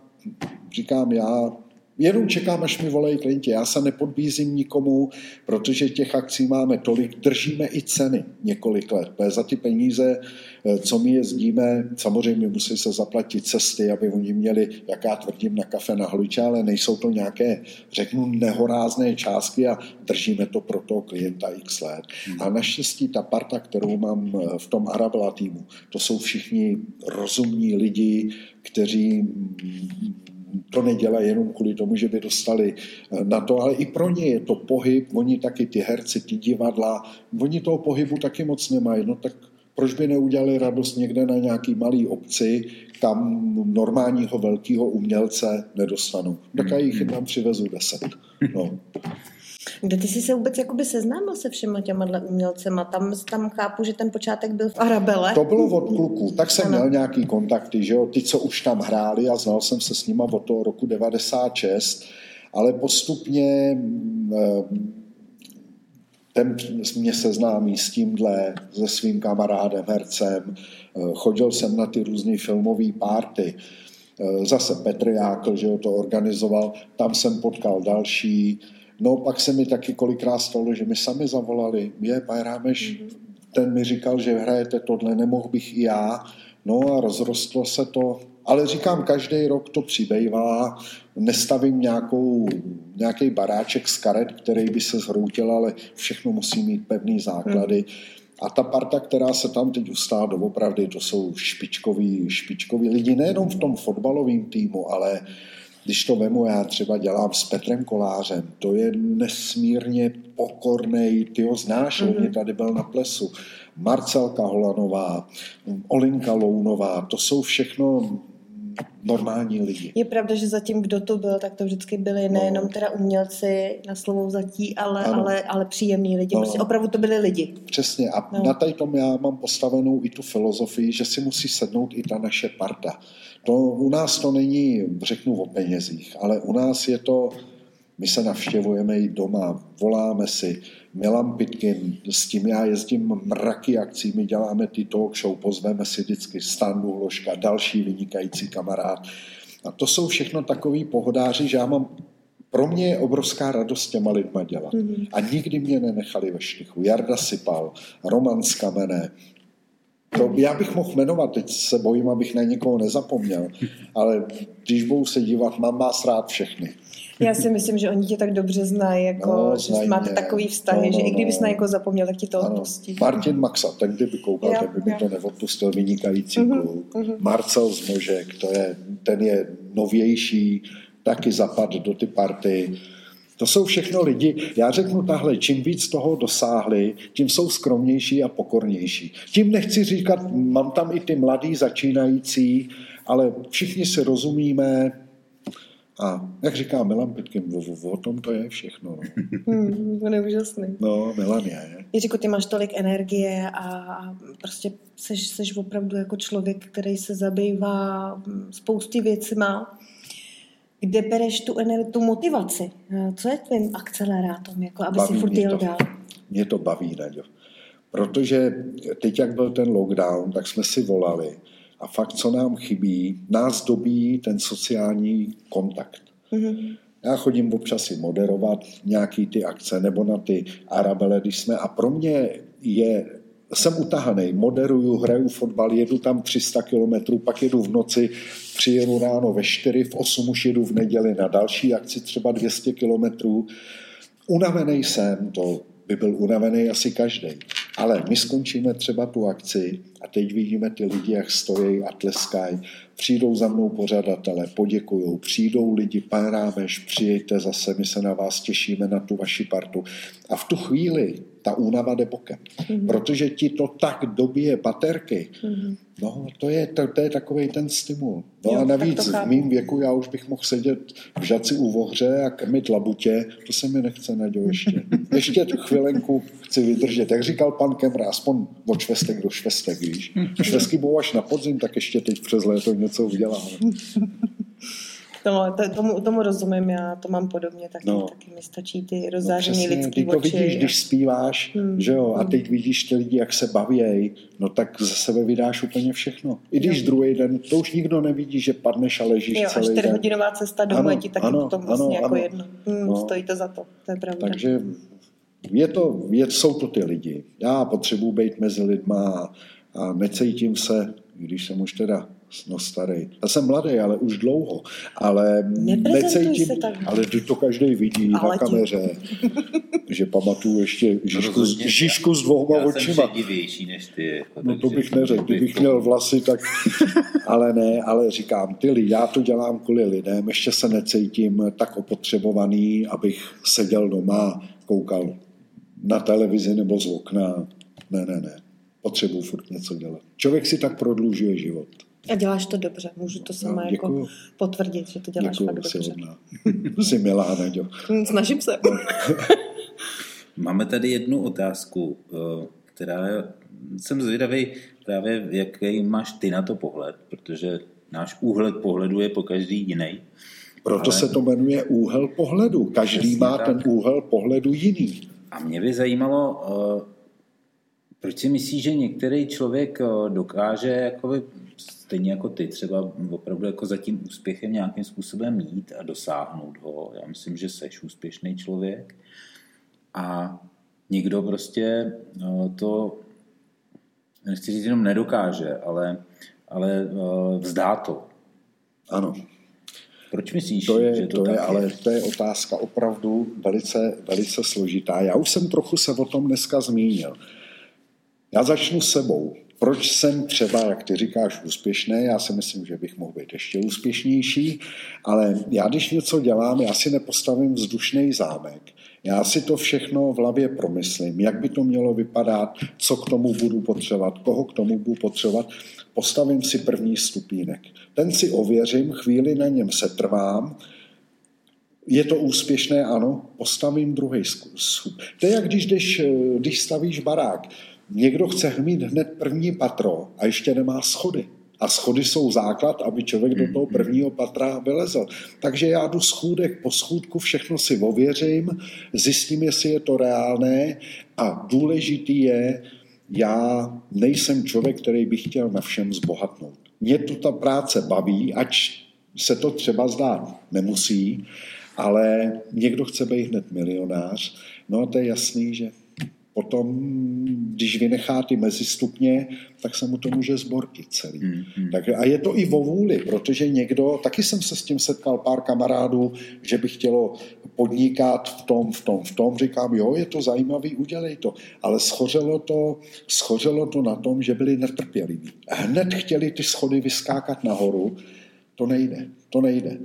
říkám já, Jenom čekám, až mi volají klienti. Já se nepodbízím nikomu, protože těch akcí máme tolik. Držíme i ceny několik let. Za ty peníze, eh, co my jezdíme, samozřejmě musí se zaplatit cesty, aby oni měli, jak já tvrdím, na kafe na hliče, ale nejsou to nějaké, řeknu, nehorázné částky a držíme to pro toho klienta x let. Hmm. A naštěstí ta parta, kterou mám eh, v tom Arabela týmu, to jsou všichni rozumní lidi, kteří to nedělají jenom kvůli tomu, že by dostali eh, na to, ale i pro ně je to pohyb, oni taky ty herci, ty divadla, oni toho pohybu taky moc nemají, no tak proč by neudělali radost někde na nějaký malý obci, kam normálního velkého umělce nedostanou. Tak já jich tam přivezu deset. No. Kde ty jsi se vůbec jakoby seznámil se všema těma umělcema? Tam, tam chápu, že ten počátek byl v Arabele. To bylo od kluků, tak jsem ano. měl nějaký kontakty, že jo, ty, co už tam hráli a znal jsem se s nima od toho roku 96, ale postupně mm, ten mě seznámí s tímhle, se svým kamarádem, hercem. Chodil jsem na ty různé filmové párty. Zase Petr Jákl, že ho to organizoval, tam jsem potkal další. No pak se mi taky kolikrát stalo, že mi sami zavolali, je, Pajrámeš, mm-hmm. ten mi říkal, že hrajete tohle, nemohl bych i já. No a rozrostlo se to, ale říkám, každý rok to přibývá, nestavím nějakou, nějaký baráček z karet, který by se zhroutil, ale všechno musí mít pevný základy. Hmm. A ta parta, která se tam teď ustá doopravdy, to jsou špičkoví, špičkoví lidi, nejenom v tom fotbalovém týmu, ale když to vemu, já třeba dělám s Petrem Kolářem, to je nesmírně pokorný, ty ho znáš, mm-hmm. on tady byl na plesu. Marcelka Holanová, Olinka Lounová, to jsou všechno normální lidi. Je pravda, že zatím, kdo to byl, tak to vždycky byli no. nejenom teda umělci na slovo zatí, ale, ale, ale příjemní lidi. No. Prostě opravdu to byli lidi. Přesně. A no. na tady tom já mám postavenou i tu filozofii, že si musí sednout i ta naše parta. To, u nás to není, řeknu, o penězích, ale u nás je to, my se navštěvujeme i doma, voláme si, Milan Pitkin, s tím já jezdím mraky akcí, my děláme ty talk show, pozveme si vždycky Standu Hloška, další vynikající kamarád. A to jsou všechno takový pohodáři, že já mám pro mě je obrovská radost těma lidma dělat. Mm-hmm. A nikdy mě nenechali ve štychu. Jarda Sypal, Roman z Kamene. To já bych mohl jmenovat, teď se bojím, abych na někoho nezapomněl, ale když budu se dívat, mám vás rád všechny. Já si myslím, že oni tě tak dobře znají, jako, no, že znají máte mě. takový vztahy, no, no, že no. i kdybys na někoho zapomněl, tak ti to odpustí. Martin Maxa, ten kdyby koukal, jo, ten by mi to neodpustil, vynikající uh-huh, kluk. Uh-huh. Marcel Zmožek, to je, ten je novější, taky zapad do ty party. To jsou všechno lidi, já řeknu tahle, čím víc toho dosáhli, tím jsou skromnější a pokornější. Tím nechci říkat, mám tam i ty mladý začínající, ale všichni si rozumíme, a jak říká Milan Pitkin, o, o tom to je všechno. No. <laughs> Hmm, on je úžasný. No, Milan je. Jiříku, ty máš tolik energie a prostě seš, seš opravdu jako člověk, který se zabývá spousty věcma. Kde bereš tu, energii, tu motivaci? Co je tvým akcelerátom, jako aby baví si furt jel dál? Mě to baví, Naďo. Protože teď, jak byl ten lockdown, tak jsme si volali a fakt, co nám chybí, nás dobí ten sociální kontakt. Mm-hmm. Já chodím občas i moderovat nějaký ty akce nebo na ty Arabele, když jsme a pro mě je jsem utahaný, moderuju, hraju fotbal, jedu tam 300 kilometrů, pak jedu v noci, přijedu ráno ve 4, v 8 už jedu v neděli na další akci třeba 200 kilometrů. Unavený jsem, to by byl unavený asi každý. Ale my skončíme třeba tu akci a teď vidíme ty lidi, jak stojí a tleskají. Přijdou za mnou pořadatele, poděkují. Přijdou lidi, pan Rámeš, přijďte zase, my se na vás těšíme, na tu vaši partu. A v tu chvíli ta únava jde bokem. Mm-hmm. Protože ti to tak dobije baterky. Mm-hmm. No, to je, to, to je takový ten stimul. No jo, a navíc v mým věku já už bych mohl sedět v žaci u vohře a krmit labutě. To se mi nechce, Naďo, ještě. <laughs> ještě tu chvilenku chci vydržet. Jak říkal pan Kemra, aspoň od švestek do švestek, víš. <laughs> Švestky budou až na podzim, tak ještě teď přes léto něco uděláme. <laughs> Tomu, tomu, tomu rozumím, já to mám podobně, taky, no. taky mi stačí ty rozzářený no lidský ty to oči. vidíš, když zpíváš, hmm. že jo, a hmm. teď vidíš ty lidi, jak se baví, no tak ze sebe vydáš úplně všechno. I když jo. druhý den, to už nikdo nevidí, že padneš a ležíš jo, celý den. hodinová cesta domů je ti taky ano, potom vlastně ano, jako ano. jedno. Hmm, no. Stojí to za to, to je pravda. Takže je to, je, jsou to ty lidi. Já potřebuji být mezi lidma a, a necítím se, když jsem už teda no starý. Já jsem mladý, ale už dlouho. Ale necítím, ale to každý vidí ale na kameře, <laughs> že pamatuju ještě Žižku, Žižku s dvouma já očima. Já než ty. Jako, no to bych neřekl, kdybych měl vlasy, tak... ale ne, ale říkám, ty lidi, já to dělám kvůli lidem, ještě se necítím tak opotřebovaný, abych seděl doma, koukal na televizi nebo z okna. Ne, ne, ne. Potřebuji furt něco dělat. Člověk si tak prodlužuje život. A děláš to dobře, můžu to sama no, jako potvrdit, že to děláš děkuju, fakt dobře. <laughs> Jsi milá, Neďo. <laughs> Snažím se. <laughs> Máme tady jednu otázku, eh, která jsem zvědavý právě, jaký máš ty na to pohled, protože náš úhled pohledu je po každý jiný. Proto ale... se to jmenuje úhel pohledu. Každý Jasně má tak. ten úhel pohledu jiný. A mě by zajímalo, proč si myslíš, že některý člověk dokáže jakoby, stejně jako ty třeba opravdu jako za tím úspěchem nějakým způsobem mít a dosáhnout ho. Já myslím, že seš úspěšný člověk. A nikdo prostě to, nechci říct jenom nedokáže, ale, ale vzdá to. Ano. Proč myslíš, to je, že to, to je, je? Ale to je otázka opravdu velice, velice složitá. Já už jsem trochu se o tom dneska zmínil. Já začnu sebou. Proč jsem třeba, jak ty říkáš, úspěšný? Já si myslím, že bych mohl být ještě úspěšnější, ale já když něco dělám, já si nepostavím vzdušný zámek. Já si to všechno v hlavě promyslím, jak by to mělo vypadat, co k tomu budu potřebovat, koho k tomu budu potřebovat. Postavím si první stupínek. Ten si ověřím, chvíli na něm se trvám, je to úspěšné, ano, postavím druhý skup. To je jak když, když, když stavíš barák. Někdo chce mít hned první patro a ještě nemá schody. A schody jsou základ, aby člověk do toho prvního patra vylezl. Takže já jdu schůdek po schůdku, všechno si ověřím, zjistím, jestli je to reálné a důležitý je, já nejsem člověk, který by chtěl na všem zbohatnout. Mě tu ta práce baví, ať se to třeba zdá nemusí, ale někdo chce být hned milionář, no a to je jasný, že Potom, když vynechá ty mezistupně, tak se mu to může zbortit celý. Hmm, hmm. Tak, a je to i vo vůli, protože někdo, taky jsem se s tím setkal pár kamarádů, že by chtělo podnikat v tom, v tom, v tom. Říkám, jo, je to zajímavý, udělej to. Ale schořelo to, schořelo to na tom, že byli netrpěliví. Hned chtěli ty schody vyskákat nahoru. To nejde, to nejde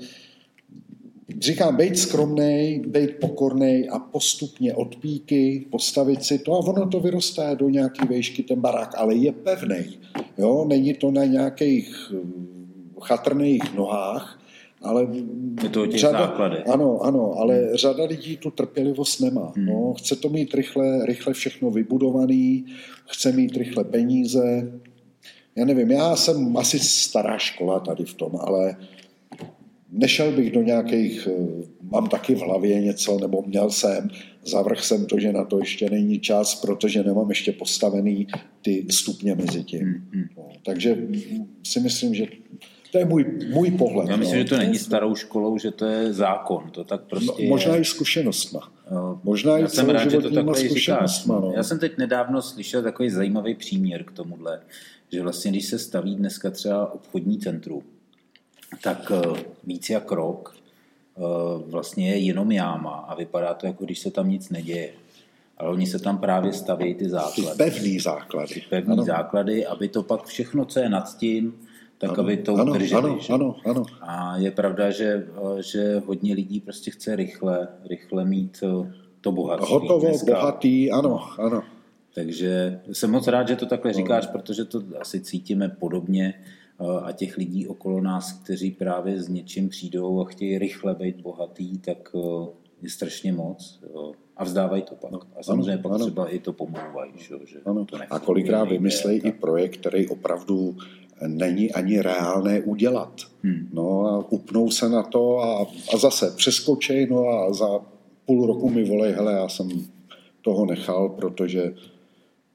říkám, být skromný, být pokorný a postupně od píky postavit si to a ono to vyrostá do nějaké výšky ten barák, ale je pevný. Jo? Není to na nějakých hm, chatrných nohách, ale je to řada, základy. Ano, ano, ale hmm. řada lidí tu trpělivost nemá. Hmm. No, chce to mít rychle, rychle všechno vybudovaný, chce mít rychle peníze. Já nevím, já jsem asi stará škola tady v tom, ale nešel bych do nějakých, eh, mám taky v hlavě něco, nebo měl jsem, zavrch jsem to, že na to ještě není čas, protože nemám ještě postavený ty stupně mezi tím. Hmm, hmm. No, takže si myslím, že to je můj, můj pohled. Já myslím, no. že to není starou školou, že to je zákon. To tak prostě no, možná je. i zkušenostma. No, možná já i jsem rád, že to takhle říkáš. No. Já jsem teď nedávno slyšel takový zajímavý příměr k tomuhle, že vlastně, když se staví dneska třeba obchodní centrum, tak eh, víc jak rok eh, vlastně je jenom jáma a vypadá to, jako když se tam nic neděje. Ale oni se tam právě staví ty základy. Ty pevný základy. Ty pevný ano. základy, aby to pak všechno, co je nad tím, tak ano, aby to ano, udrželi. Ano, ano, ano. A je pravda, že, eh, že hodně lidí prostě chce rychle, rychle mít to bohatství. Hotovo, dneska. bohatý, ano, ano. Takže jsem moc rád, že to takhle říkáš, protože to asi cítíme podobně a těch lidí okolo nás, kteří právě s něčím přijdou a chtějí rychle být bohatý, tak je strašně moc. A vzdávají to pak. A samozřejmě ano, pak ano. třeba i to pomlouvají. Že ano. To a kolikrát vymyslejí i projekt, který opravdu není ani reálné udělat. Hmm. No a upnou se na to a, a zase přeskočej, no a za půl roku mi volej, hele, já jsem toho nechal, protože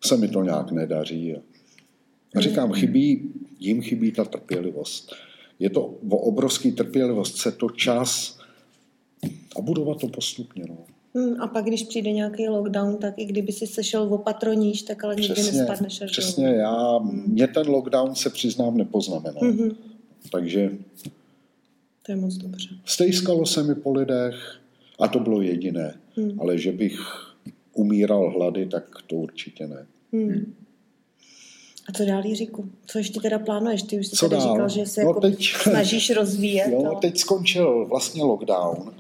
se mi to nějak nedaří. A říkám, chybí jim chybí ta trpělivost. Je to o obrovský trpělivost, se to čas a budovat to postupně. No. Hmm, a pak, když přijde nějaký lockdown, tak i kdyby si sešel o patroníž, tak ale nikdy přesně, nespadneš až Přesně, do... já, mě ten lockdown se přiznám nepoznamenal. Mm-hmm. Takže... To je moc dobře. Stejskalo se mi po lidech a to bylo jediné. Mm. Ale že bych umíral hlady, tak to určitě ne. Mm. A co dál, Jiříku? Co ještě teda plánuješ? Ty už jsi co tady dál? říkal, že se no jako teď, snažíš rozvíjet. Jo, to... teď skončil vlastně lockdown,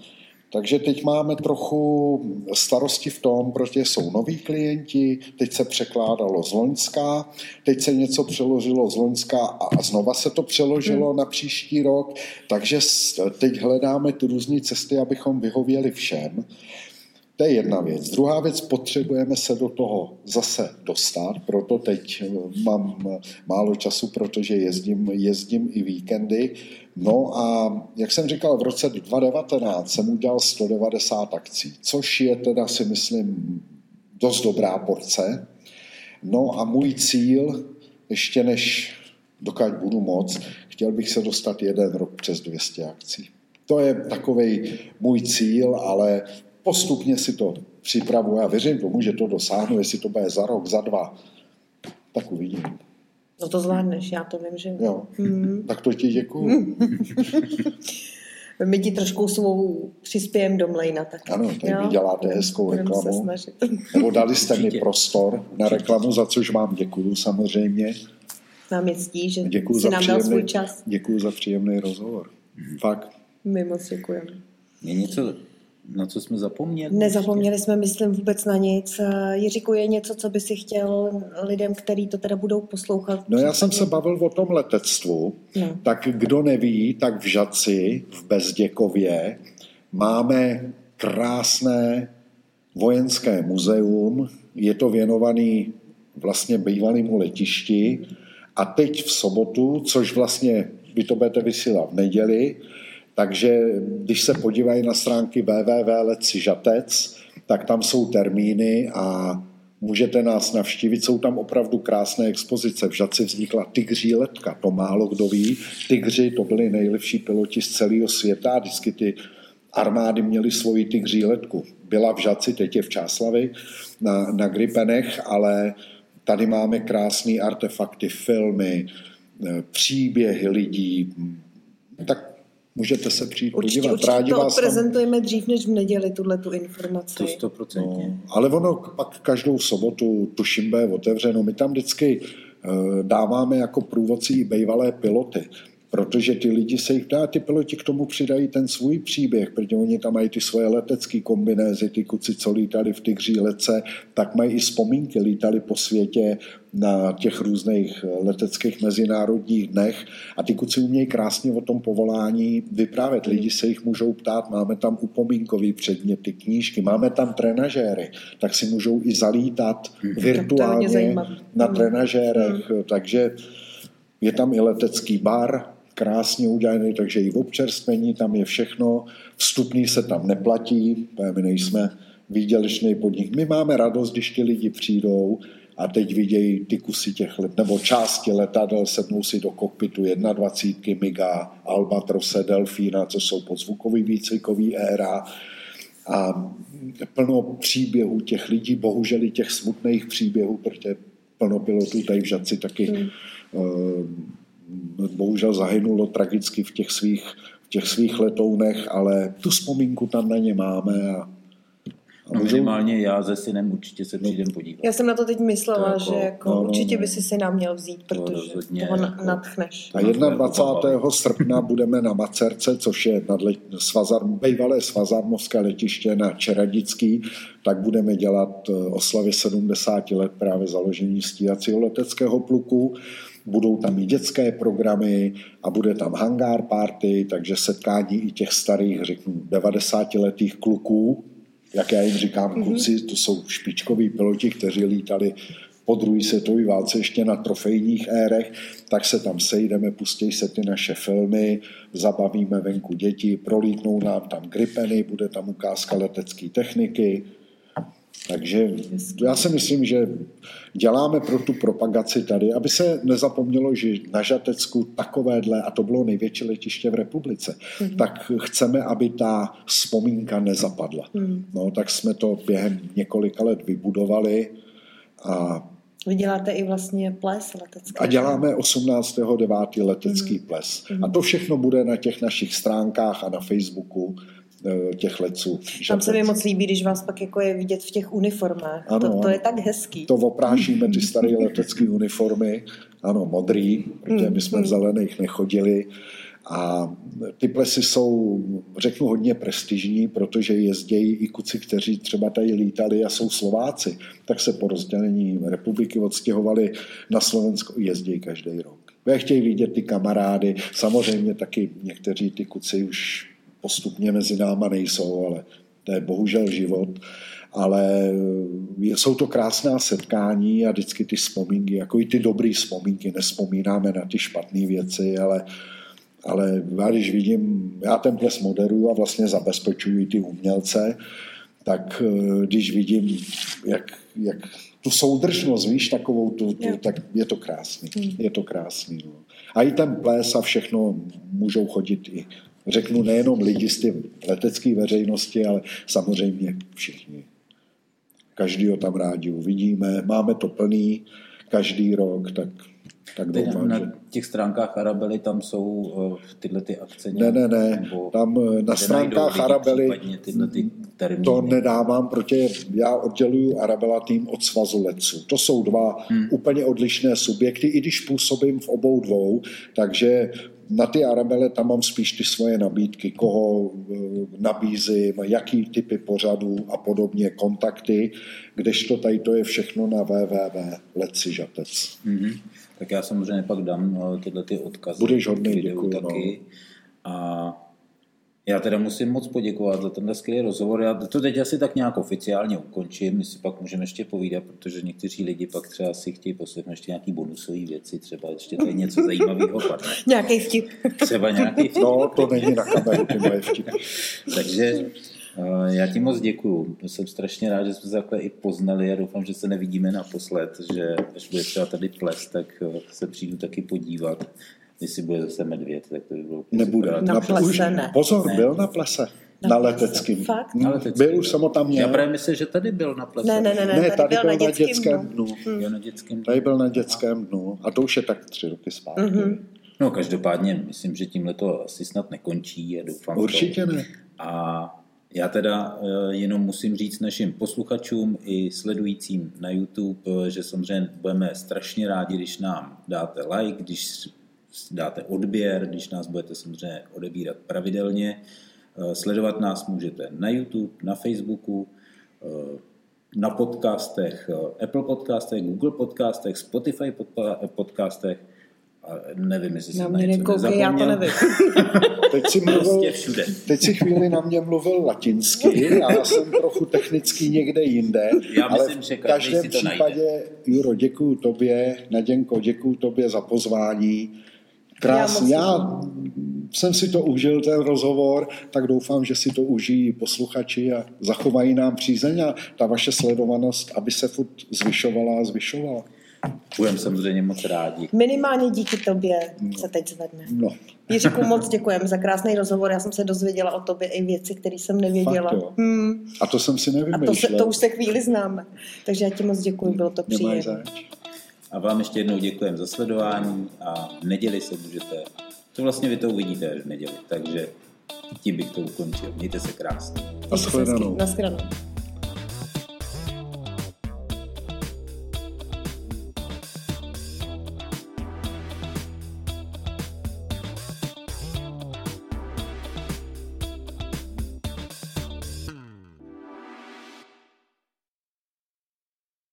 takže teď máme trochu starosti v tom, protože jsou noví klienti, teď se překládalo z Loňska, teď se něco přeložilo z Loňska a znova se to přeložilo hmm. na příští rok, takže teď hledáme ty různé cesty, abychom vyhověli všem. To je jedna věc. Druhá věc, potřebujeme se do toho zase dostat, proto teď eh, mám eh, málo času, protože jezdím, jezdím i víkendy. No a jak jsem říkal, v roce 2019 jsem udělal 190 akcí, což je teda si myslím dost dobrá porce. No a můj cíl, ještě než dokud budu moc, chtěl bych se dostat jeden rok přes 200 akcí. To je takový můj cíl, ale postupně si to připravuji a věřím tomu, že to dosáhnu, jestli to bude za rok, za dva, tak uvidím. No to zvládneš, já to vím, že jo. Hmm. Tak to ti děkuju. <laughs> My ti trošku svou přispějem do mlejna. Tak. Ano, tady jo? děláte hezkou reklamu. Nebo dali jste mi prostor na reklamu, za což vám děkuju samozřejmě. Nám je ctí, že děkuju jsi nám příjemný, dal svůj čas. Děkuju za příjemný rozhovor. Fakt. My moc děkujeme. Je něco, na co jsme zapomněli? Nezapomněli jsme, myslím, vůbec na nic. Jiříku, je něco, co by si chtěl lidem, kteří to teda budou poslouchat? No já jsem se bavil o tom letectvu. No. Tak kdo neví, tak v Žaci, v Bezděkově, máme krásné vojenské muzeum. Je to věnovaný vlastně bývalému letišti. A teď v sobotu, což vlastně vy to budete vysílat v neděli, takže když se podívají na stránky www.lecižatec, tak tam jsou termíny a můžete nás navštívit. Jsou tam opravdu krásné expozice. V Žadci vznikla tygří letka, to málo kdo ví. Tygři to byli nejlepší piloti z celého světa a vždycky ty armády měly svoji tygří letku. Byla v Žadci, teď je v Čáslavi na, na Gripenech, ale tady máme krásné artefakty, filmy, eh, příběhy lidí. Tak Můžete se přijít určitě, podívat. Určitě Rádi to vás odprezentujeme tam... dřív než v neděli, tuhle tu informaci. To stoprocentně. No, ale ono pak každou sobotu, tuším, bude otevřeno. My tam vždycky uh, dáváme jako průvodci i bývalé piloty protože ty lidi se jich dá, ty piloti k tomu přidají ten svůj příběh, protože oni tam mají ty svoje letecké kombinézy, ty kuci, co lítali v těch lece, tak mají i vzpomínky, lítali po světě na těch různých leteckých mezinárodních dnech a ty kuci umějí krásně o tom povolání vyprávět. Lidi se jich můžou ptát, máme tam upomínkový předměty, knížky, máme tam trenažéry, tak si můžou i zalítat hmm. virtuálně na trenažérech, hmm. takže je tam i letecký bar, krásně udělaný, takže i v občerstvení tam je všechno. Vstupný se tam neplatí, my nejsme výdělečný podnik. My máme radost, když ti lidi přijdou a teď vidějí ty kusy těch let, nebo části letadel, sednou si do kokpitu 21, Miga, Albatrose, Delfína, co jsou podzvukový výcvikový éra a plno příběhů těch lidí, bohužel i těch smutných příběhů, protože plno pilotů tady v Žadci taky hmm. uh, bohužel zahynulo tragicky v těch svých, v těch svých letounech, ale tu vzpomínku tam na ně máme a No minimálně já ze synem určitě se přijdem podívat. Já jsem na to teď myslela, to jako, že jako no, no, určitě no. by si si nám měl vzít, protože to toho jako, nadchneš. A 21. srpna budeme na Macerce, což je nad svazar, bývalé svazarmovské letiště na Čeradický, tak budeme dělat eh, oslavy 70 let právě založení stíhacího leteckého pluku budou tam i dětské programy a bude tam hangár party, takže setkání i těch starých, řeknu, 90-letých kluků, jak já jim říkám, mm-hmm. kluci, to jsou špičkoví piloti, kteří lítali po druhé světové válce ještě na trofejních érech, tak se tam sejdeme, pustí se ty naše filmy, zabavíme venku děti, prolítnou nám tam gripeny, bude tam ukázka letecké techniky, takže já si myslím, že děláme pro tu propagaci tady, aby se nezapomnělo, že na Žatecku takovéhle, a to bylo největší letiště v republice, mm. tak chceme, aby ta vzpomínka nezapadla. Mm. No, tak jsme to během několika let vybudovali a vy děláte i vlastně ples letecký. A děláme 18.9. letecký mm. ples. Mm. A to všechno bude na těch našich stránkách a na Facebooku těch letců. Tam se mi moc líbí, když vás pak jako je vidět v těch uniformách. Ano, to, to je tak hezký. To oprášíme ty staré letecké uniformy, ano, modrý, protože my jsme v hmm. zelených nechodili. A ty plesy jsou, řeknu, hodně prestižní, protože jezdějí i kuci, kteří třeba tady lítali a jsou Slováci, tak se po rozdělení republiky odstěhovali na Slovensko, jezdějí každý rok. Já chtějí vidět ty kamarády, samozřejmě taky někteří ty kuci už postupně mezi náma nejsou, ale to je bohužel život. Ale jsou to krásná setkání a vždycky ty vzpomínky, jako i ty dobré vzpomínky, nespomínáme na ty špatné věci, ale ale já když vidím, já ten ples moderuju a vlastně zabezpečuji ty umělce, tak eh, když vidím jak, jak tu soudržnost, víš, takovou, tu, tu, tak je to krásný. Hmm. Je to krásný. No. A i ten ples a všechno můžou chodit i, řeknu, nejenom lidi z té letecké veřejnosti, ale samozřejmě všichni. Každý ho tam rádi uvidíme. Máme to plný každý rok, tak tak Teď doufám, na že... těch stránkách Arabely tam jsou uh, tyhle ty akce Ne, ne, ne. Tam eh, na stránkách Arabely ty termíny. to nedávám, protože já odděluju Arabela tým od Svazu letců. To jsou dva hmm. úplně odlišné subjekty, i když působím v obou dvou, takže na ty Arabele tam mám spíš ty svoje nabídky, koho eh, nabízím, jaký typy pořadů a podobně, kontakty, kdežto tady to je všechno na www.letcižatec. Mm-hmm. Tak já samozřejmě pak dám eh, tyhle ty odkazy. Budeš hodný, děkuju, taky. A já teda musím moc poděkovat za tenhle skvělý rozhovor. Já to teď asi tak nějak oficiálně ukončím, my si pak můžeme ještě povídat, protože někteří lidi pak třeba si chtějí poslechnout ještě nějaký bonusové věci, třeba ještě tady něco zajímavého padne. <laughs> Nějaký vtip. Třeba nějaký <laughs> vtip. No, to není na kameru, ty moje vtipy. Takže eh, já ti moc děkuju. Jsem strašně rád, že jsme se takhle i poznali a doufám, že se nevidíme naposled, že až bude třeba tady ples, tak eh, se přijdu taky podívat. Jestli bude zase medvěd, tak to by bylo Nebude. super. Na plese už, ne. Pozor, Ne. byl na plese. Na Na, leteckým. Fakt? Hm, Na leteckým. Byl už jsem ho tam měl. Já právě myslím, že tady byl na plese. Ne, ne, ne, ne, Ne, tady, tady byl na dětském dnu. dnu. Jo, na dětském. Tady byl na dětském dnu. A to už je tak tři roky zpátky. Mhm. No každopádně myslím, že tímhle to asi snad nekončí a doufám v to. Určitě ne. A já teda eh, jenom musím říct našim posluchačům i sledujícím na YouTube, eh, že samozřejmě budeme strašně rádi, když nám dáte like, když dáte odběr, když nás budete samozřejmě odebírat pravidelně. Eh, Sledovat nás můžete na YouTube, na Facebooku, eh, na podcastech, eh, Apple podcastech, Google podcastech, Spotify podcastech. A nevím, jestli Na jsem na mě něco nekoukej, já to nevím. <laughs> Teď si mluvil, Prostě všude. teď si chvíli na mě mluvil latinsky, já jsem trochu technicky někde jinde, Já ale myslím, že v každý každém si to případě, Juro, děkuju tobě, Naděnko, děkuju tobě za pozvání. Krásný, Já já, jsem si to užil, ten rozhovor, tak doufám, že si to užijí posluchači a zachovají nám přízeň a ta vaše sledovanost, aby se furt zvyšovala a zvyšovala. Budeme samozřejmě moc rádi. Minimálně díky tobě se teď zvedne. No, Jiříku, moc děkujeme za krásný rozhovor. Já jsem se dozvěděla o tobě i věci, které jsem nevěděla. Fakt jo. Hmm. a to jsem si A to, se, to už se chvíli známe. Takže já ti moc děkuji, bylo to příjemné. A vám ještě jednou děkujeme za sledování a v neděli se můžete, to vlastně vy to uvidíte až v neděli, takže tím bych to ukončil. Mějte se krásně. Naschledanou. Naschledanou.